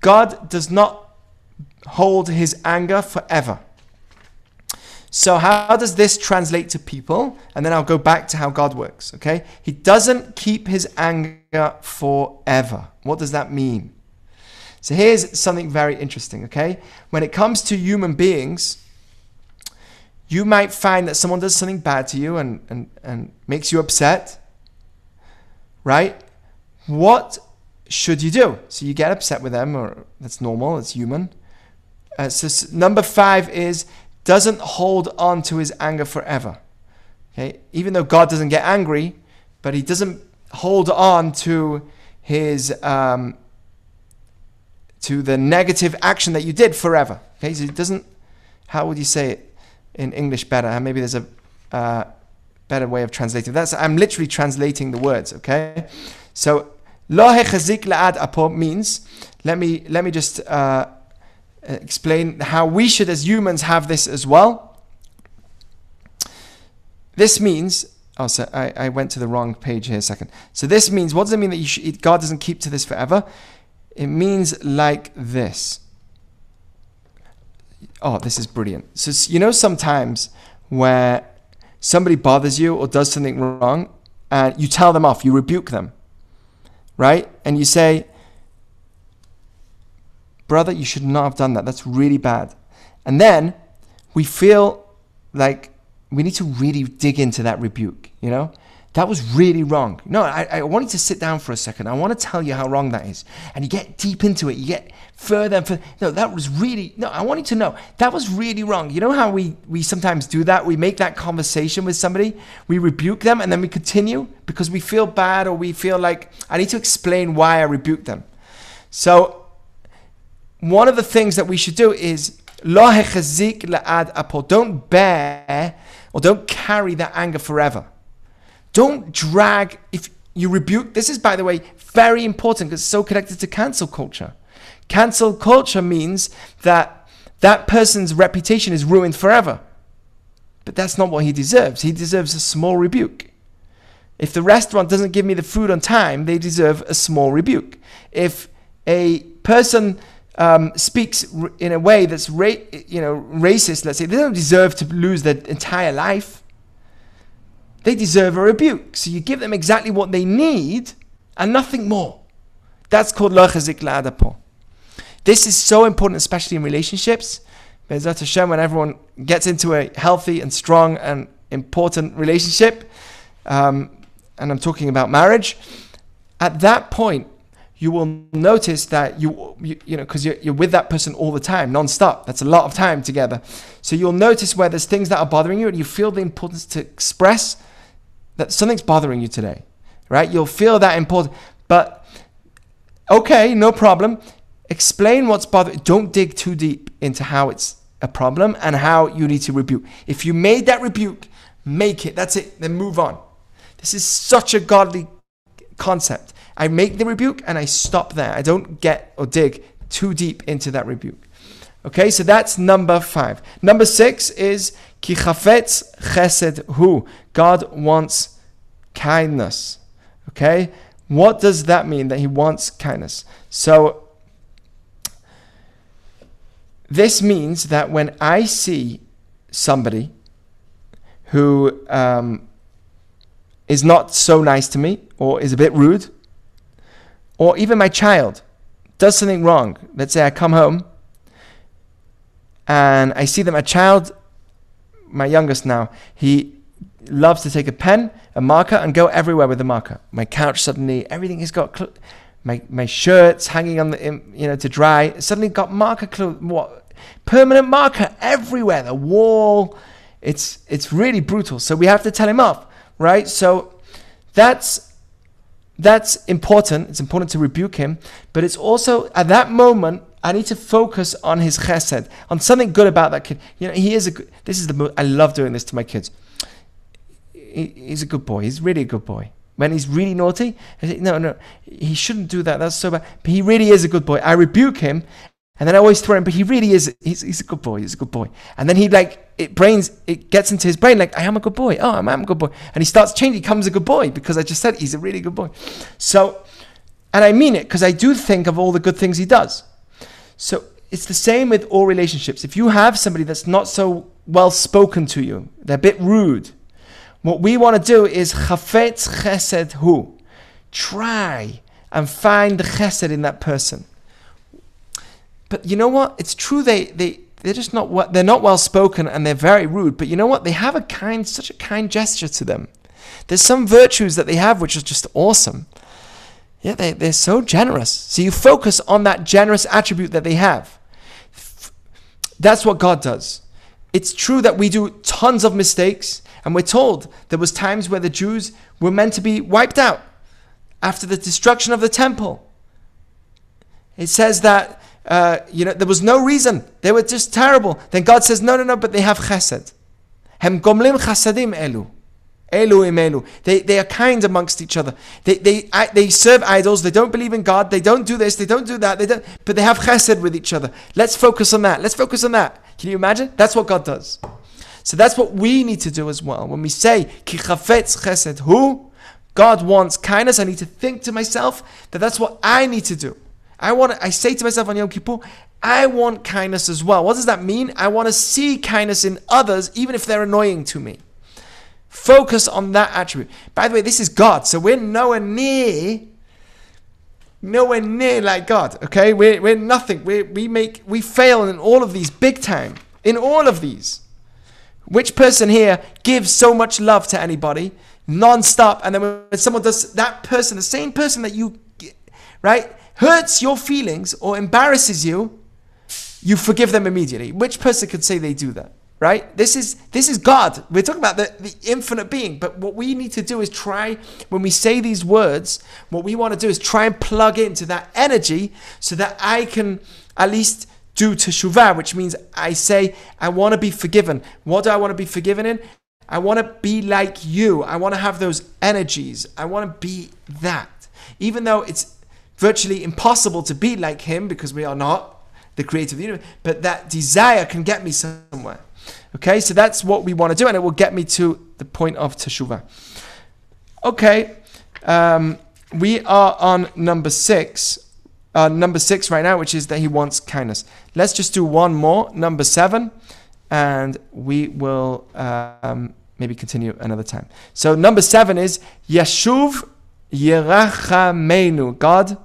God does not hold his anger forever. So, how does this translate to people? And then I'll go back to how God works, okay? He doesn't keep his anger forever. What does that mean? So, here's something very interesting, okay? When it comes to human beings, you might find that someone does something bad to you and, and, and makes you upset, right? What should you do? So, you get upset with them, or that's normal, it's human. Uh, so, number five is doesn't hold on to his anger forever. Okay? Even though God doesn't get angry, but he doesn't hold on to his um, to the negative action that you did forever. Okay, so he doesn't. How would you say it in English better? Maybe there's a uh, better way of translating. That's I'm literally translating the words. Okay, so lo hechazik laad apo means. Let me let me just. Uh, Uh, explain how we should, as humans, have this as well. This means, oh, so I, I went to the wrong page here a second. So this means, what does it mean that should, God doesn't keep to this forever? It means like this. Oh, this is brilliant. So, you know, sometimes where somebody bothers you or does something wrong, and you tell them off, you rebuke them, right? And you say, brother, you should not have done that. That's really bad. And then we feel like we need to really dig into that rebuke, you know? That was really wrong. No, I, I wanted to sit down for a second. I want to tell you how wrong that is. And you get deep into it. You get further and further. No, that was really no. I want you to know that was really wrong. You know how we we sometimes do that? We make that conversation with somebody, we rebuke them, and then we continue because we feel bad or we feel like I need to explain why I rebuked them. So one of the things that we should do is lo hechazik la'ad apo. Don't bear or don't carry that anger forever. Don't drag if you rebuke. This is, by the way, very important because it's so connected to cancel culture. Cancel culture means that that person's reputation is ruined forever. But that's not what he deserves. He deserves a small rebuke. If the restaurant doesn't give me the food on time, they deserve a small rebuke. If a person um, speaks in a way that's ra- you know racist, let's say, they don't deserve to lose their entire life. They deserve a rebuke. So you give them exactly what they need and nothing more. That's called lochazik la'adapo. This is so important, especially in relationships. Bezat Hashem, when everyone gets into a healthy and strong and important relationship, um, and I'm talking about marriage, at that point, you will notice that you, you, you know, because you're, you're with that person all the time, non-stop. That's a lot of time together. So you'll notice where there's things that are bothering you and you feel the importance to express that something's bothering you today, right? You'll feel that important. But, okay, no problem. Explain what's bothering. Don't dig too deep into how it's a problem and how you need to rebuke. If you made that rebuke, make it. That's it. Then move on. This is such a godly concept. I make the rebuke and I stop there. I don't get or dig too deep into that rebuke. Okay, so that's number five. Number six is ki chafetz chesed hu. God wants kindness. Okay, what does that mean that He wants kindness? So this means that when I see somebody who um, is not so nice to me or is a bit rude, or even my child does something wrong. Let's say I come home and I see that my child, my youngest now, he loves to take a pen, a marker, and go everywhere with the marker. My couch suddenly, everything has got, cl- my, my shirts hanging on the, you know, to dry, suddenly got marker, cl- what, permanent marker everywhere, the wall. It's, it's really brutal. So we have to tell him off, right? So that's that's important. It's important to rebuke him, but it's also at that moment I need to focus on his chesed, on something good about that kid. You know, he is a. Good, this is the. I love doing this to my kids. He, he's a good boy. He's really a good boy. When he's really naughty, I say, no, no, he shouldn't do that. That's so bad. But he really is a good boy. I rebuke him, and then I always throw him. But he really is. He's, he's a good boy. He's a good boy. And then he like it brains. It gets into his brain like I am a good boy. Oh, I am a good boy. And he starts changing. He becomes a good boy because I just said he's a really good boy. So, and I mean it because I do think of all the good things he does. So it's the same with all relationships. If you have somebody that's not so well spoken to you, they're a bit rude. What we want to do is chafetz chesed hu. Try and find the chesed in that person. But you know what? It's true they, they, they're just not they're not well spoken and they're very rude, but you know what? They have a kind such a kind gesture to them. There's some virtues that they have which is just awesome. Yeah, they, they're so generous. So you focus on that generous attribute that they have. That's what God does. It's true that we do tons of mistakes, and we're told there was times where the Jews were meant to be wiped out after the destruction of the temple. It says that uh, you know there was no reason; they were just terrible. Then God says, "No, no, no," but they have chesed. Hem gomlim chasadim elu. Elu imelu. They, they are kind amongst each other. They, they, they serve idols. They don't believe in God. They don't do this. They don't do that. They don't, but they have chesed with each other. Let's focus on that. Let's focus on that. Can you imagine? That's what God does. So that's what we need to do as well. When we say, ki chafetz chesed hu, God wants kindness. I need to think to myself that that's what I need to do. I want I say to myself on Yom Kippur, I want kindness as well. What does that mean? I want to see kindness in others, even if they're annoying to me. Focus on that attribute. By the way, this is God, so we're nowhere near, nowhere near like God. Okay, we're, we're nothing. We we make we fail in all of these big time. In all of these, which person here gives so much love to anybody non-stop, and then when someone does that person, the same person that you, right, hurts your feelings or embarrasses you, you forgive them immediately. Which person could say they do that? Right? This is this is God. We're talking about the, the infinite being. But what we need to do is try, when we say these words, what we want to do is try and plug into that energy so that I can at least do teshuvah, which means I say, I want to be forgiven. What do I want to be forgiven in? I want to be like you. I want to have those energies. I want to be that. Even though it's virtually impossible to be like him because we are not the creator of the universe, but that desire can get me somewhere. Okay, so that's what we want to do, and it will get me to the point of teshuvah. Okay, um, we are on number six uh, number six right now, which is that he wants kindness. Let's just do one more, number seven, and we will um, maybe continue another time. So number seven is Yeshuv Yerachamenu. God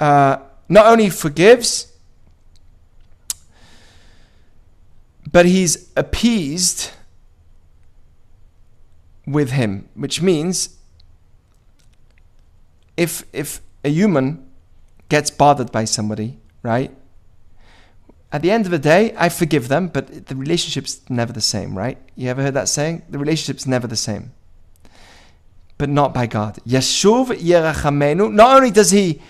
uh, not only forgives, but he's appeased with him, which means if if a human gets bothered by somebody, right? At the end of the day, I forgive them, but the relationship's never the same, right? You ever heard that saying? The relationship's never the same. But not by God. Yeshuv Yerachamenu. Not only does he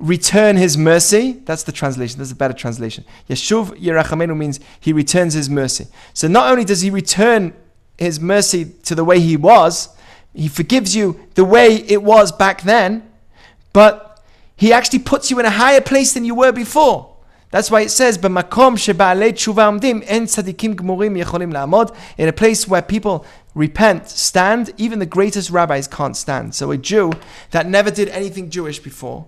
return his mercy, that's the translation, that's a better translation. Yeshuv Yerachamenu means he returns his mercy. So not only does he return his mercy to the way he was, he forgives you the way it was back then, but he actually puts you in a higher place than you were before. That's why it says, "B'makom gmurim yecholim la'amod." In a place where people repent, stand, even the greatest rabbis can't stand. So a Jew that never did anything Jewish before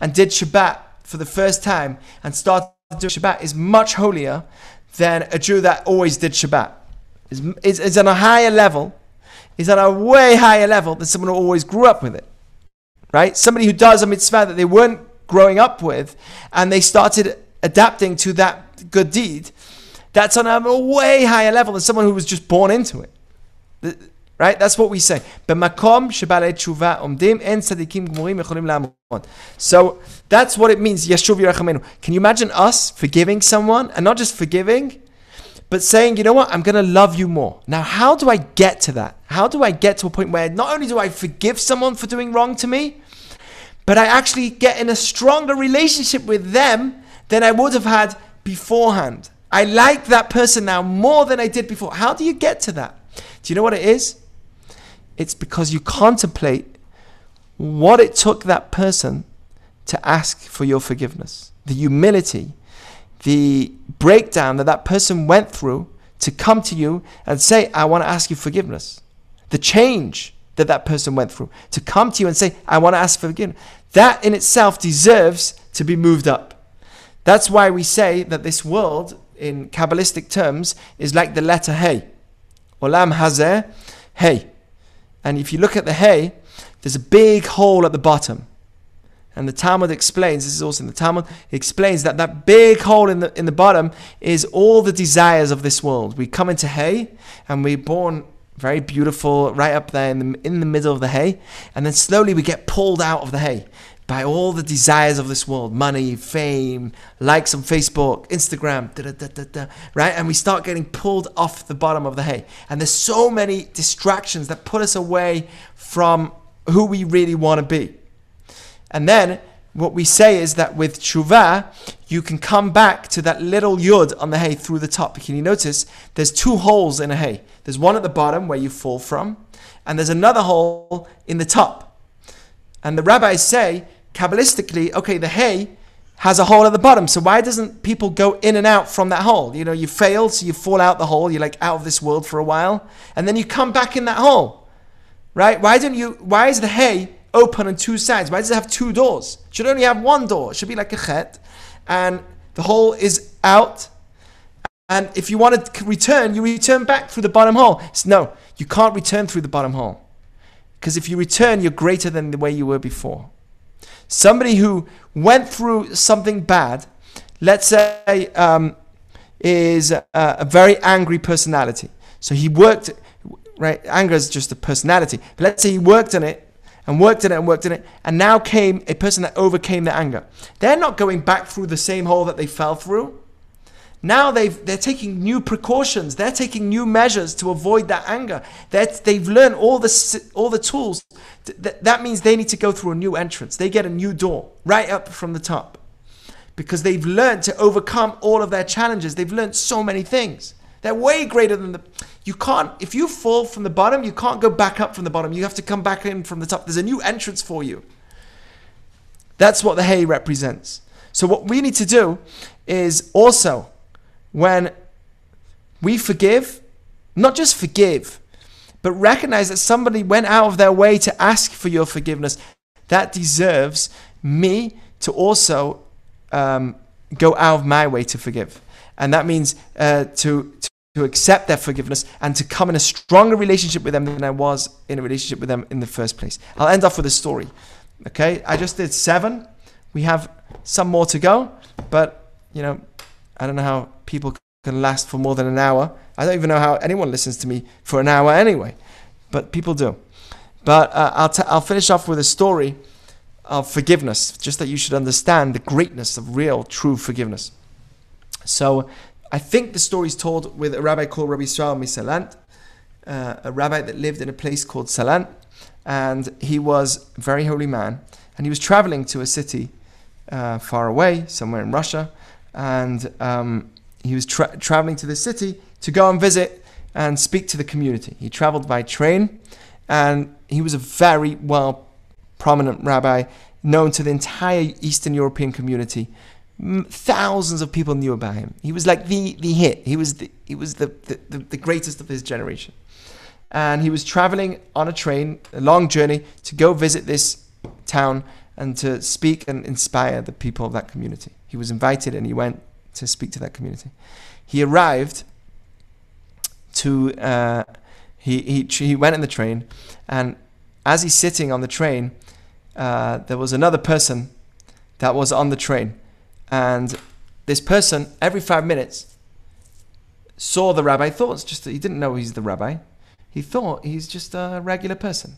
and did Shabbat for the first time and started doing Shabbat is much holier than a Jew that always did Shabbat. Is, is, on a higher level, is on a way higher level than someone who always grew up with it right? Somebody who does a mitzvah that they weren't growing up with and they started adapting to that good deed, that's on a way higher level than someone who was just born into it. Right? That's what we say. So that's what it means. Can you imagine us forgiving someone and not just forgiving, but saying, you know what, I'm going to love you more. Now, how do I get to that? How do I get to a point where not only do I forgive someone for doing wrong to me, but I actually get in a stronger relationship with them than I would have had beforehand. I like that person now more than I did before. How do you get to that? Do you know what it is? It's because you contemplate what it took that person to ask for your forgiveness, the humility the breakdown that that person went through to come to you and say, I want to ask you forgiveness. The change that that person went through to come to you and say, I want to ask for forgiveness. That in itself deserves to be moved up. That's why we say that this world, in Kabbalistic terms, is like the letter Hey. Olam Hazeh, Hey. And if you look at the hay, there's a big hole at the bottom. And the Talmud explains, this is also in the Talmud, explains that that big hole in the, in the bottom is all the desires of this world. We come into hay and we're born very beautiful right up there in the, in the middle of the hay. And then slowly we get pulled out of the hay by all the desires of this world money, fame, likes on Facebook, Instagram, da, da, da, right? And we start getting pulled off the bottom of the hay. And there's so many distractions that put us away from who we really want to be. And then what we say is that with tshuva, you can come back to that little yud on the hay through the top. Can you notice there's two holes in a hay? There's one at the bottom where you fall from, and there's another hole in the top. And the rabbis say, Kabbalistically, okay, the hay has a hole at the bottom. So why doesn't people go in and out from that hole? You know, you fail, so you fall out the hole, you're like out of this world for a while, and then you come back in that hole. Right? Why don't you why is the hay open on two sides? Why does it have two doors? It should only have one door. It should be like a chet, and the hole is out. And if you want to return, you return back through the bottom hole. So no, you can't return through the bottom hole. Because if you return, you're greater than the way you were before. Somebody who went through something bad, let's say, um, is a, a very angry personality. So he worked, right? Anger is just a personality. But let's say he worked on it and worked in it and worked in it, and now came a person that overcame their anger. They're not going back through the same hole that they fell through. Now they've, they're taking new precautions. They're taking new measures to avoid that anger. they they've learned all the, all the tools. That means they need to go through a new entrance. They get a new door right up from the top because they've learned to overcome all of their challenges. They've learned so many things. They're way greater than the. You can't, if you fall from the bottom, you can't go back up from the bottom. You have to come back in from the top. There's a new entrance for you. That's what the hay represents. So, what we need to do is also when we forgive, not just forgive, but recognize that somebody went out of their way to ask for your forgiveness, that deserves me to also um, go out of my way to forgive. And that means uh, to, to accept their forgiveness and to come in a stronger relationship with them than I was in a relationship with them in the first place. I'll end off with a story. Okay, I just did seven. We have some more to go, but you know, I don't know how people can last for more than an hour. I don't even know how anyone listens to me for an hour anyway, but people do. But uh, I'll, t- I'll finish off with a story of forgiveness, just that you should understand the greatness of real, true forgiveness. So I think the story is told with a rabbi called Rabbi Israel Misalant, uh, a rabbi that lived in a place called Salant, and he was a very holy man, and he was traveling to a city uh, far away, somewhere in Russia, and um, he was tra- traveling to the city to go and visit and speak to the community. He traveled by train, and he was a very well prominent rabbi, known to the entire Eastern European community. Thousands of people knew about him. He was like the, the hit. He was the, he was the, the, the greatest of his generation. And he was traveling on a train, a long journey, to go visit this town and to speak and inspire the people of that community. He was invited and he went to speak to that community. He arrived to, uh, he, he, he went in the train, and as he's sitting on the train, uh, there was another person that was on the train. And this person, every five minutes, saw the rabbi, thought just he didn't know he's the rabbi. He thought he's just a regular person.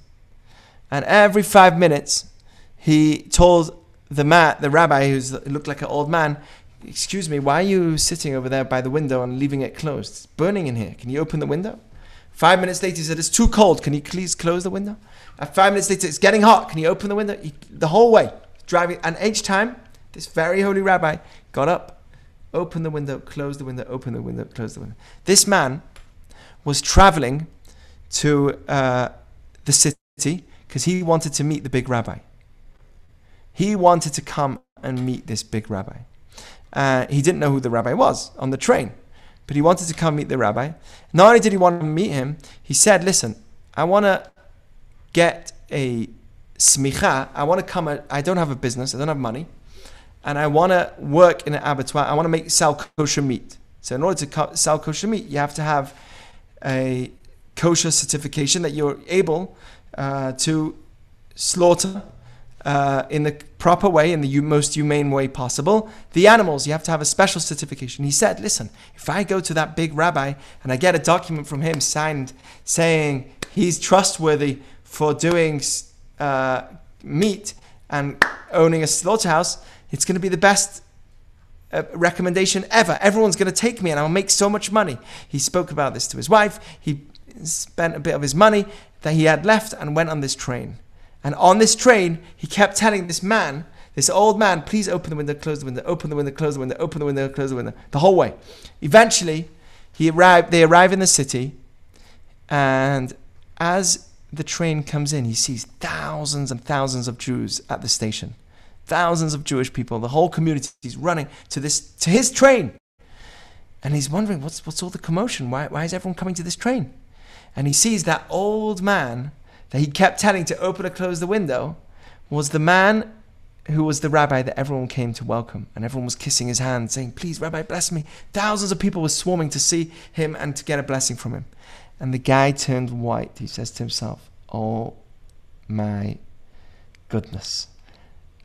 And every five minutes, he told the man, the rabbi, who looked like an old man, Excuse me, why are you sitting over there by the window and leaving it closed? It's burning in here. Can you open the window? Five minutes later, he said, It's too cold. Can you please close the window? And five minutes later, it's getting hot. Can you open the window? He, the whole way, driving. And each time, this very holy rabbi got up, opened the window, closed the window, opened the window, closed the window. This man was traveling to uh, the city because he wanted to meet the big rabbi. He wanted to come and meet this big rabbi. Uh, he didn't know who the rabbi was on the train, but he wanted to come meet the rabbi. Not only did he want to meet him, he said, Listen, I want to get a smicha. I want to come, I don't have a business, I don't have money, and I want to work in an abattoir. I want to make sell kosher meat. So, in order to sell kosher meat, you have to have a kosher certification that you're able uh, to slaughter uh, in the proper way, in the most humane way possible. The animals, you have to have a special certification. He said, listen, if I go to that big rabbi and I get a document from him signed saying he's trustworthy for doing uh, meat and owning a slaughterhouse, it's going to be the best uh, recommendation ever. Everyone's going to take me and I'll make so much money. He spoke about this to his wife. He spent a bit of his money that he had left and went on this train. And on this train, he kept telling this man, this old man, please open the window, close the window, open the window, close the window, open the window, close the window, the whole way. Eventually, he arrived, they arrive in the city, and as the train comes in, he sees thousands and thousands of Jews at the station. Thousands of Jewish people, the whole community is running to this to his train. And he's wondering, what's what's all the commotion? Why, why is everyone coming to this train? And he sees that old man that he kept telling to open or close the window was the man who was the rabbi that everyone came to welcome. And everyone was kissing his hand, saying, Please, Rabbi, bless me. Thousands of people were swarming to see him and to get a blessing from him. And the guy turned white. He says to himself, Oh my goodness.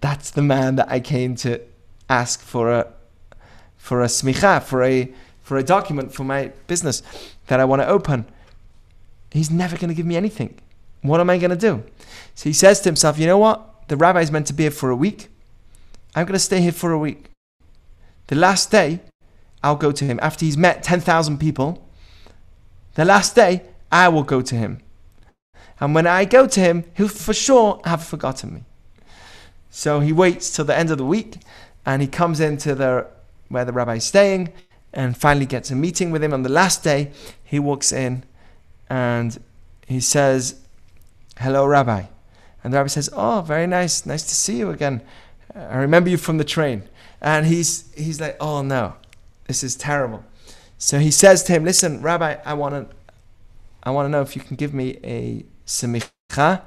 That's the man that I came to ask for a for a smicha, for a for a document for my business that I want to open. He's never going to give me anything. What am I going to do? So he says to himself, you know what? The rabbi is meant to be here for a week. I'm going to stay here for a week. The last day, I'll go to him. After he's met 10,000 people, the last day, I will go to him. And when I go to him, he'll for sure have forgotten me. So he waits till the end of the week and he comes into the where the rabbi is staying and finally gets a meeting with him on the last day. He walks in and he says, Hello, Rabbi. And the rabbi says, Oh, very nice. Nice to see you again. I remember you from the train. And he's, he's like, Oh, no, this is terrible. So he says to him, Listen, Rabbi, I want to I want to know if you can give me a semicha,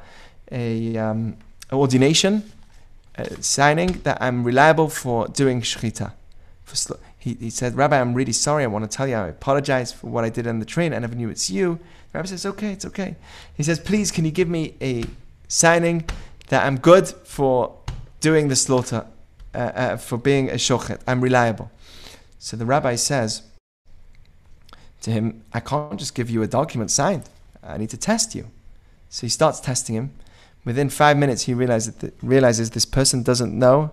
a um, ordination, a signing that I'm reliable for doing shechita. For he, he said, Rabbi, I'm really sorry. I want to tell you, I apologize for what I did on the train. I never knew it's you. The rabbi says, okay, it's okay. He says, please, can you give me a signing that I'm good for doing the slaughter, uh, uh, for being a shochet. I'm reliable. So the rabbi says to him, I can't just give you a document signed. I need to test you. So he starts testing him. Within five minutes, he realizes, that, realizes this person doesn't know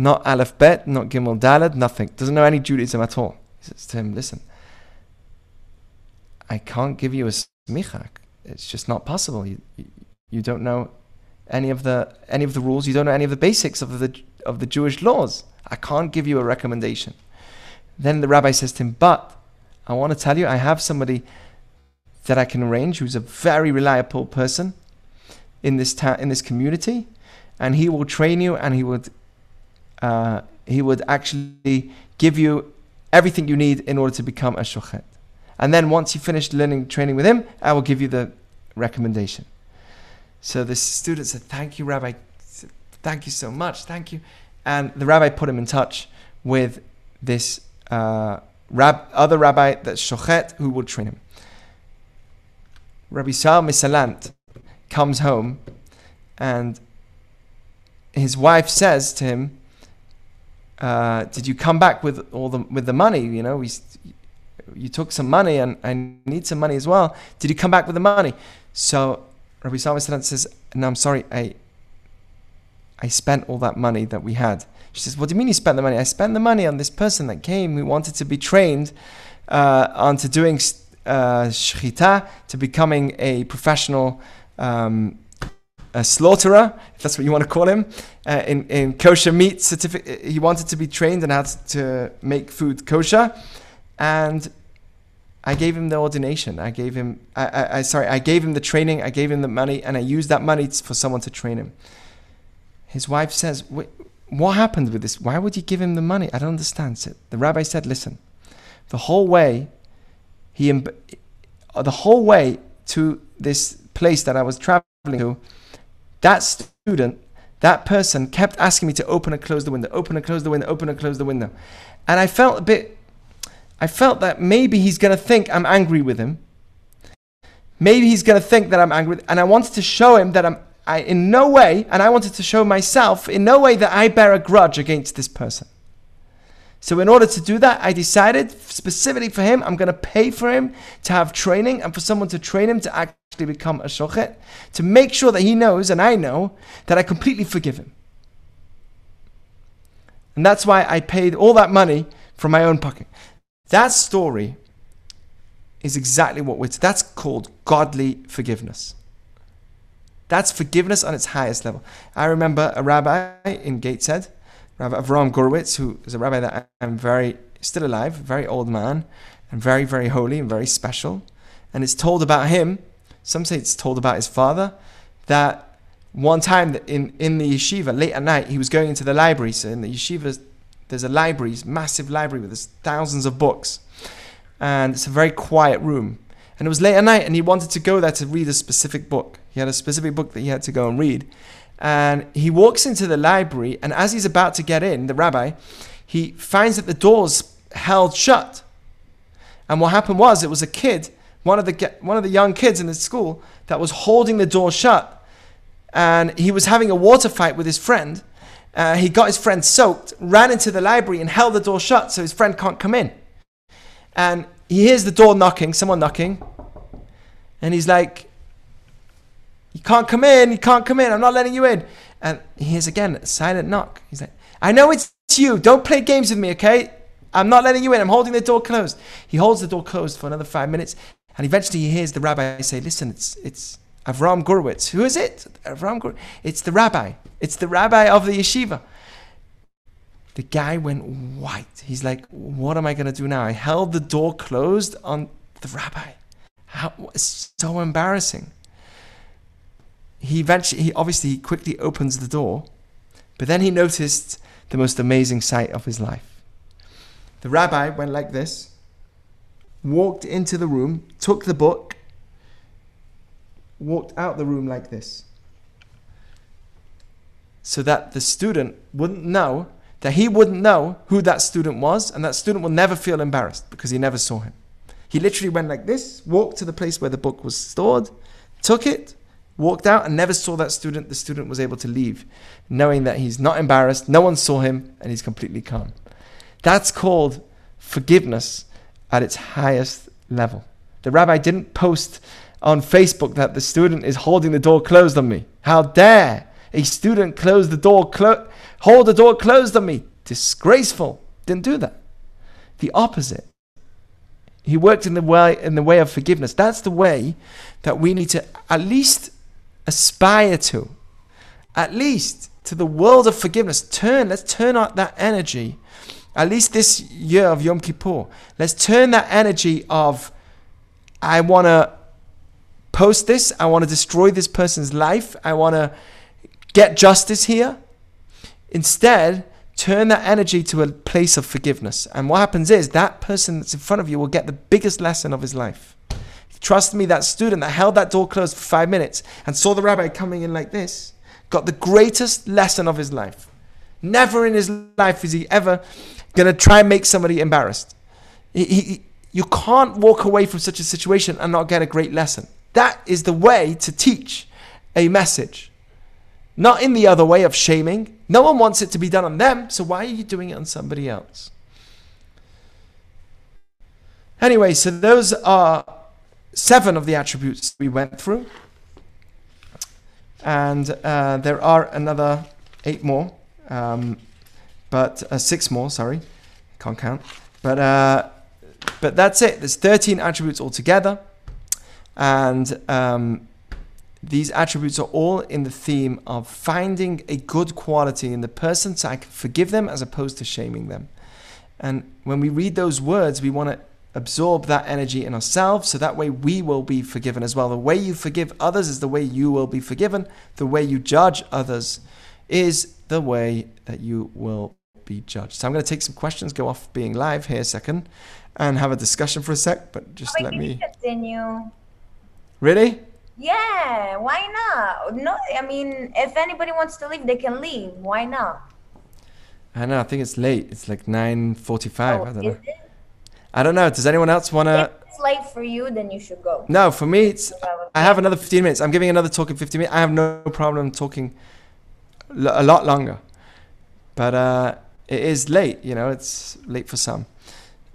not Aleph Bet, not Gimel Daled, nothing. Doesn't know any Judaism at all. He says to him, Listen, I can't give you a smicha. It's just not possible. You, you don't know any of the any of the rules. You don't know any of the basics of the of the Jewish laws. I can't give you a recommendation. Then the rabbi says to him, But I want to tell you, I have somebody that I can arrange who's a very reliable person in this ta- in this community, and he will train you and he would uh, he would actually give you everything you need in order to become a shochet. And then once you finish learning training with him, I will give you the recommendation. So the student said, "Thank you, Rabbi. Thank you so much. Thank you." And the rabbi put him in touch with this uh, rab- other rabbi that's shochet who will train him. Rabbi Saul Misalant comes home, and his wife says to him, uh, "Did you come back with all the with the money? You know, we." You took some money, and I need some money as well. Did you come back with the money? So Rabbi Salman says, No, I'm sorry, I I spent all that money that we had. She says, What do you mean you spent the money? I spent the money on this person that came who wanted to be trained uh, onto doing uh, shechita, to becoming a professional um, a slaughterer, if that's what you want to call him, uh, in, in kosher meat certificate. He wanted to be trained on how to, make food kosher. And I gave him the ordination. I gave him, I, I, I, sorry, I gave him the training. I gave him the money, and I used that money for someone to train him. His wife says, "What happened with this? Why would you give him the money? I don't understand." So the rabbi said, "Listen, the whole way, he, the whole way to this place that I was traveling to, that student, that person kept asking me to open and close the window, open and close the window, open and close the window, and I felt a bit." I felt that maybe he's going to think I'm angry with him. Maybe he's going to think that I'm angry, and I wanted to show him that I'm I, in no way, and I wanted to show myself in no way that I bear a grudge against this person. So, in order to do that, I decided specifically for him, I'm going to pay for him to have training and for someone to train him to actually become a shochet, to make sure that he knows and I know that I completely forgive him. And that's why I paid all that money from my own pocket. That story is exactly what we're. That's called godly forgiveness. That's forgiveness on its highest level. I remember a rabbi in Gateshead, Rabbi Avram Gurwitz, who is a rabbi that I'm very still alive, very old man, and very very holy and very special. And it's told about him. Some say it's told about his father that one time in in the yeshiva late at night he was going into the library. So in the yeshiva there's a library, massive library with thousands of books. And it's a very quiet room. And it was late at night, and he wanted to go there to read a specific book. He had a specific book that he had to go and read. And he walks into the library, and as he's about to get in, the rabbi, he finds that the door's held shut. And what happened was, it was a kid, one of the one of the young kids in the school, that was holding the door shut, and he was having a water fight with his friend, uh, he got his friend soaked, ran into the library, and held the door shut so his friend can't come in. And he hears the door knocking, someone knocking, and he's like, You can't come in. You can't come in. I'm not letting you in. And he hears again a silent knock. He's like, I know it's you. Don't play games with me, okay? I'm not letting you in. I'm holding the door closed. He holds the door closed for another five minutes. And eventually he hears the rabbi say, Listen, it's, it's Avram Gurwitz. Who is it? Avram Gurwitz. It's the rabbi. It's the rabbi of the yeshiva. The guy went white. He's like, What am I going to do now? I held the door closed on the rabbi. How, it's so embarrassing. He eventually, he obviously he quickly opens the door, but then he noticed the most amazing sight of his life. The rabbi went like this, walked into the room, took the book, walked out the room like this. So that the student wouldn't know, that he wouldn't know who that student was, and that student will never feel embarrassed because he never saw him. He literally went like this, walked to the place where the book was stored, took it, walked out, and never saw that student. The student was able to leave, knowing that he's not embarrassed, no one saw him, and he's completely calm. That's called forgiveness at its highest level. The rabbi didn't post on Facebook that the student is holding the door closed on me. How dare a student close the door, clo- hold the door closed on me? Disgraceful. Didn't do that. The opposite. He worked in the way in the way of forgiveness. That's the way that we need to at least aspire to. At least to the world of forgiveness. Turn, let's turn out that energy. At least this year of Yom Kippur. Let's turn that energy of I want to post this, I want to destroy this person's life, I want to get justice here. Instead, turn that energy to a place of forgiveness. And what happens is that person that's in front of you will get the biggest lesson of his life. Trust me, that student that held that door closed for five minutes and saw the rabbi coming in like this got the greatest lesson of his life. Never in his life is he ever going to try and make somebody embarrassed. He, he, you can't walk away from such a situation and not get a great lesson. That is the way to teach a message. Not in the other way of shaming. No one wants it to be done on them, so why are you doing it on somebody else? Anyway, so those are seven of the attributes we went through. And uh, there are another eight more, um, but uh, six more, sorry. Can't count. But, uh, but that's it. There's 13 attributes altogether. And um, these attributes are all in the theme of finding a good quality in the person so I can forgive them as opposed to shaming them. And when we read those words, we want to absorb that energy in ourselves so that way we will be forgiven as well. The way you forgive others is the way you will be forgiven. The way you judge others is the way that you will be judged. So I'm going to take some questions, go off being live here a second, and have a discussion for a sec, but just oh, Wait, let me. continue. Really? Yeah, why not? No, I mean, if anybody wants to leave, they can leave. Why not? I know, I think it's late. It's like 9.45. Oh, I don't is know. it? I don't know. Does anyone else want to... If it's late for you, then you should go. No, for me, it's. I have another 15 minutes. I'm giving another talk in 15 minutes. I have no problem talking a lot longer. But uh, it is late, you know, it's late for some.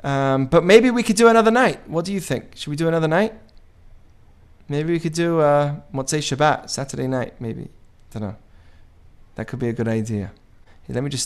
Um, but maybe we could do another night. What do you think? Should we do another night? Maybe we could do uh, Motzei Shabbat, Saturday night, maybe. I don't know. That could be a good idea. Here, let me just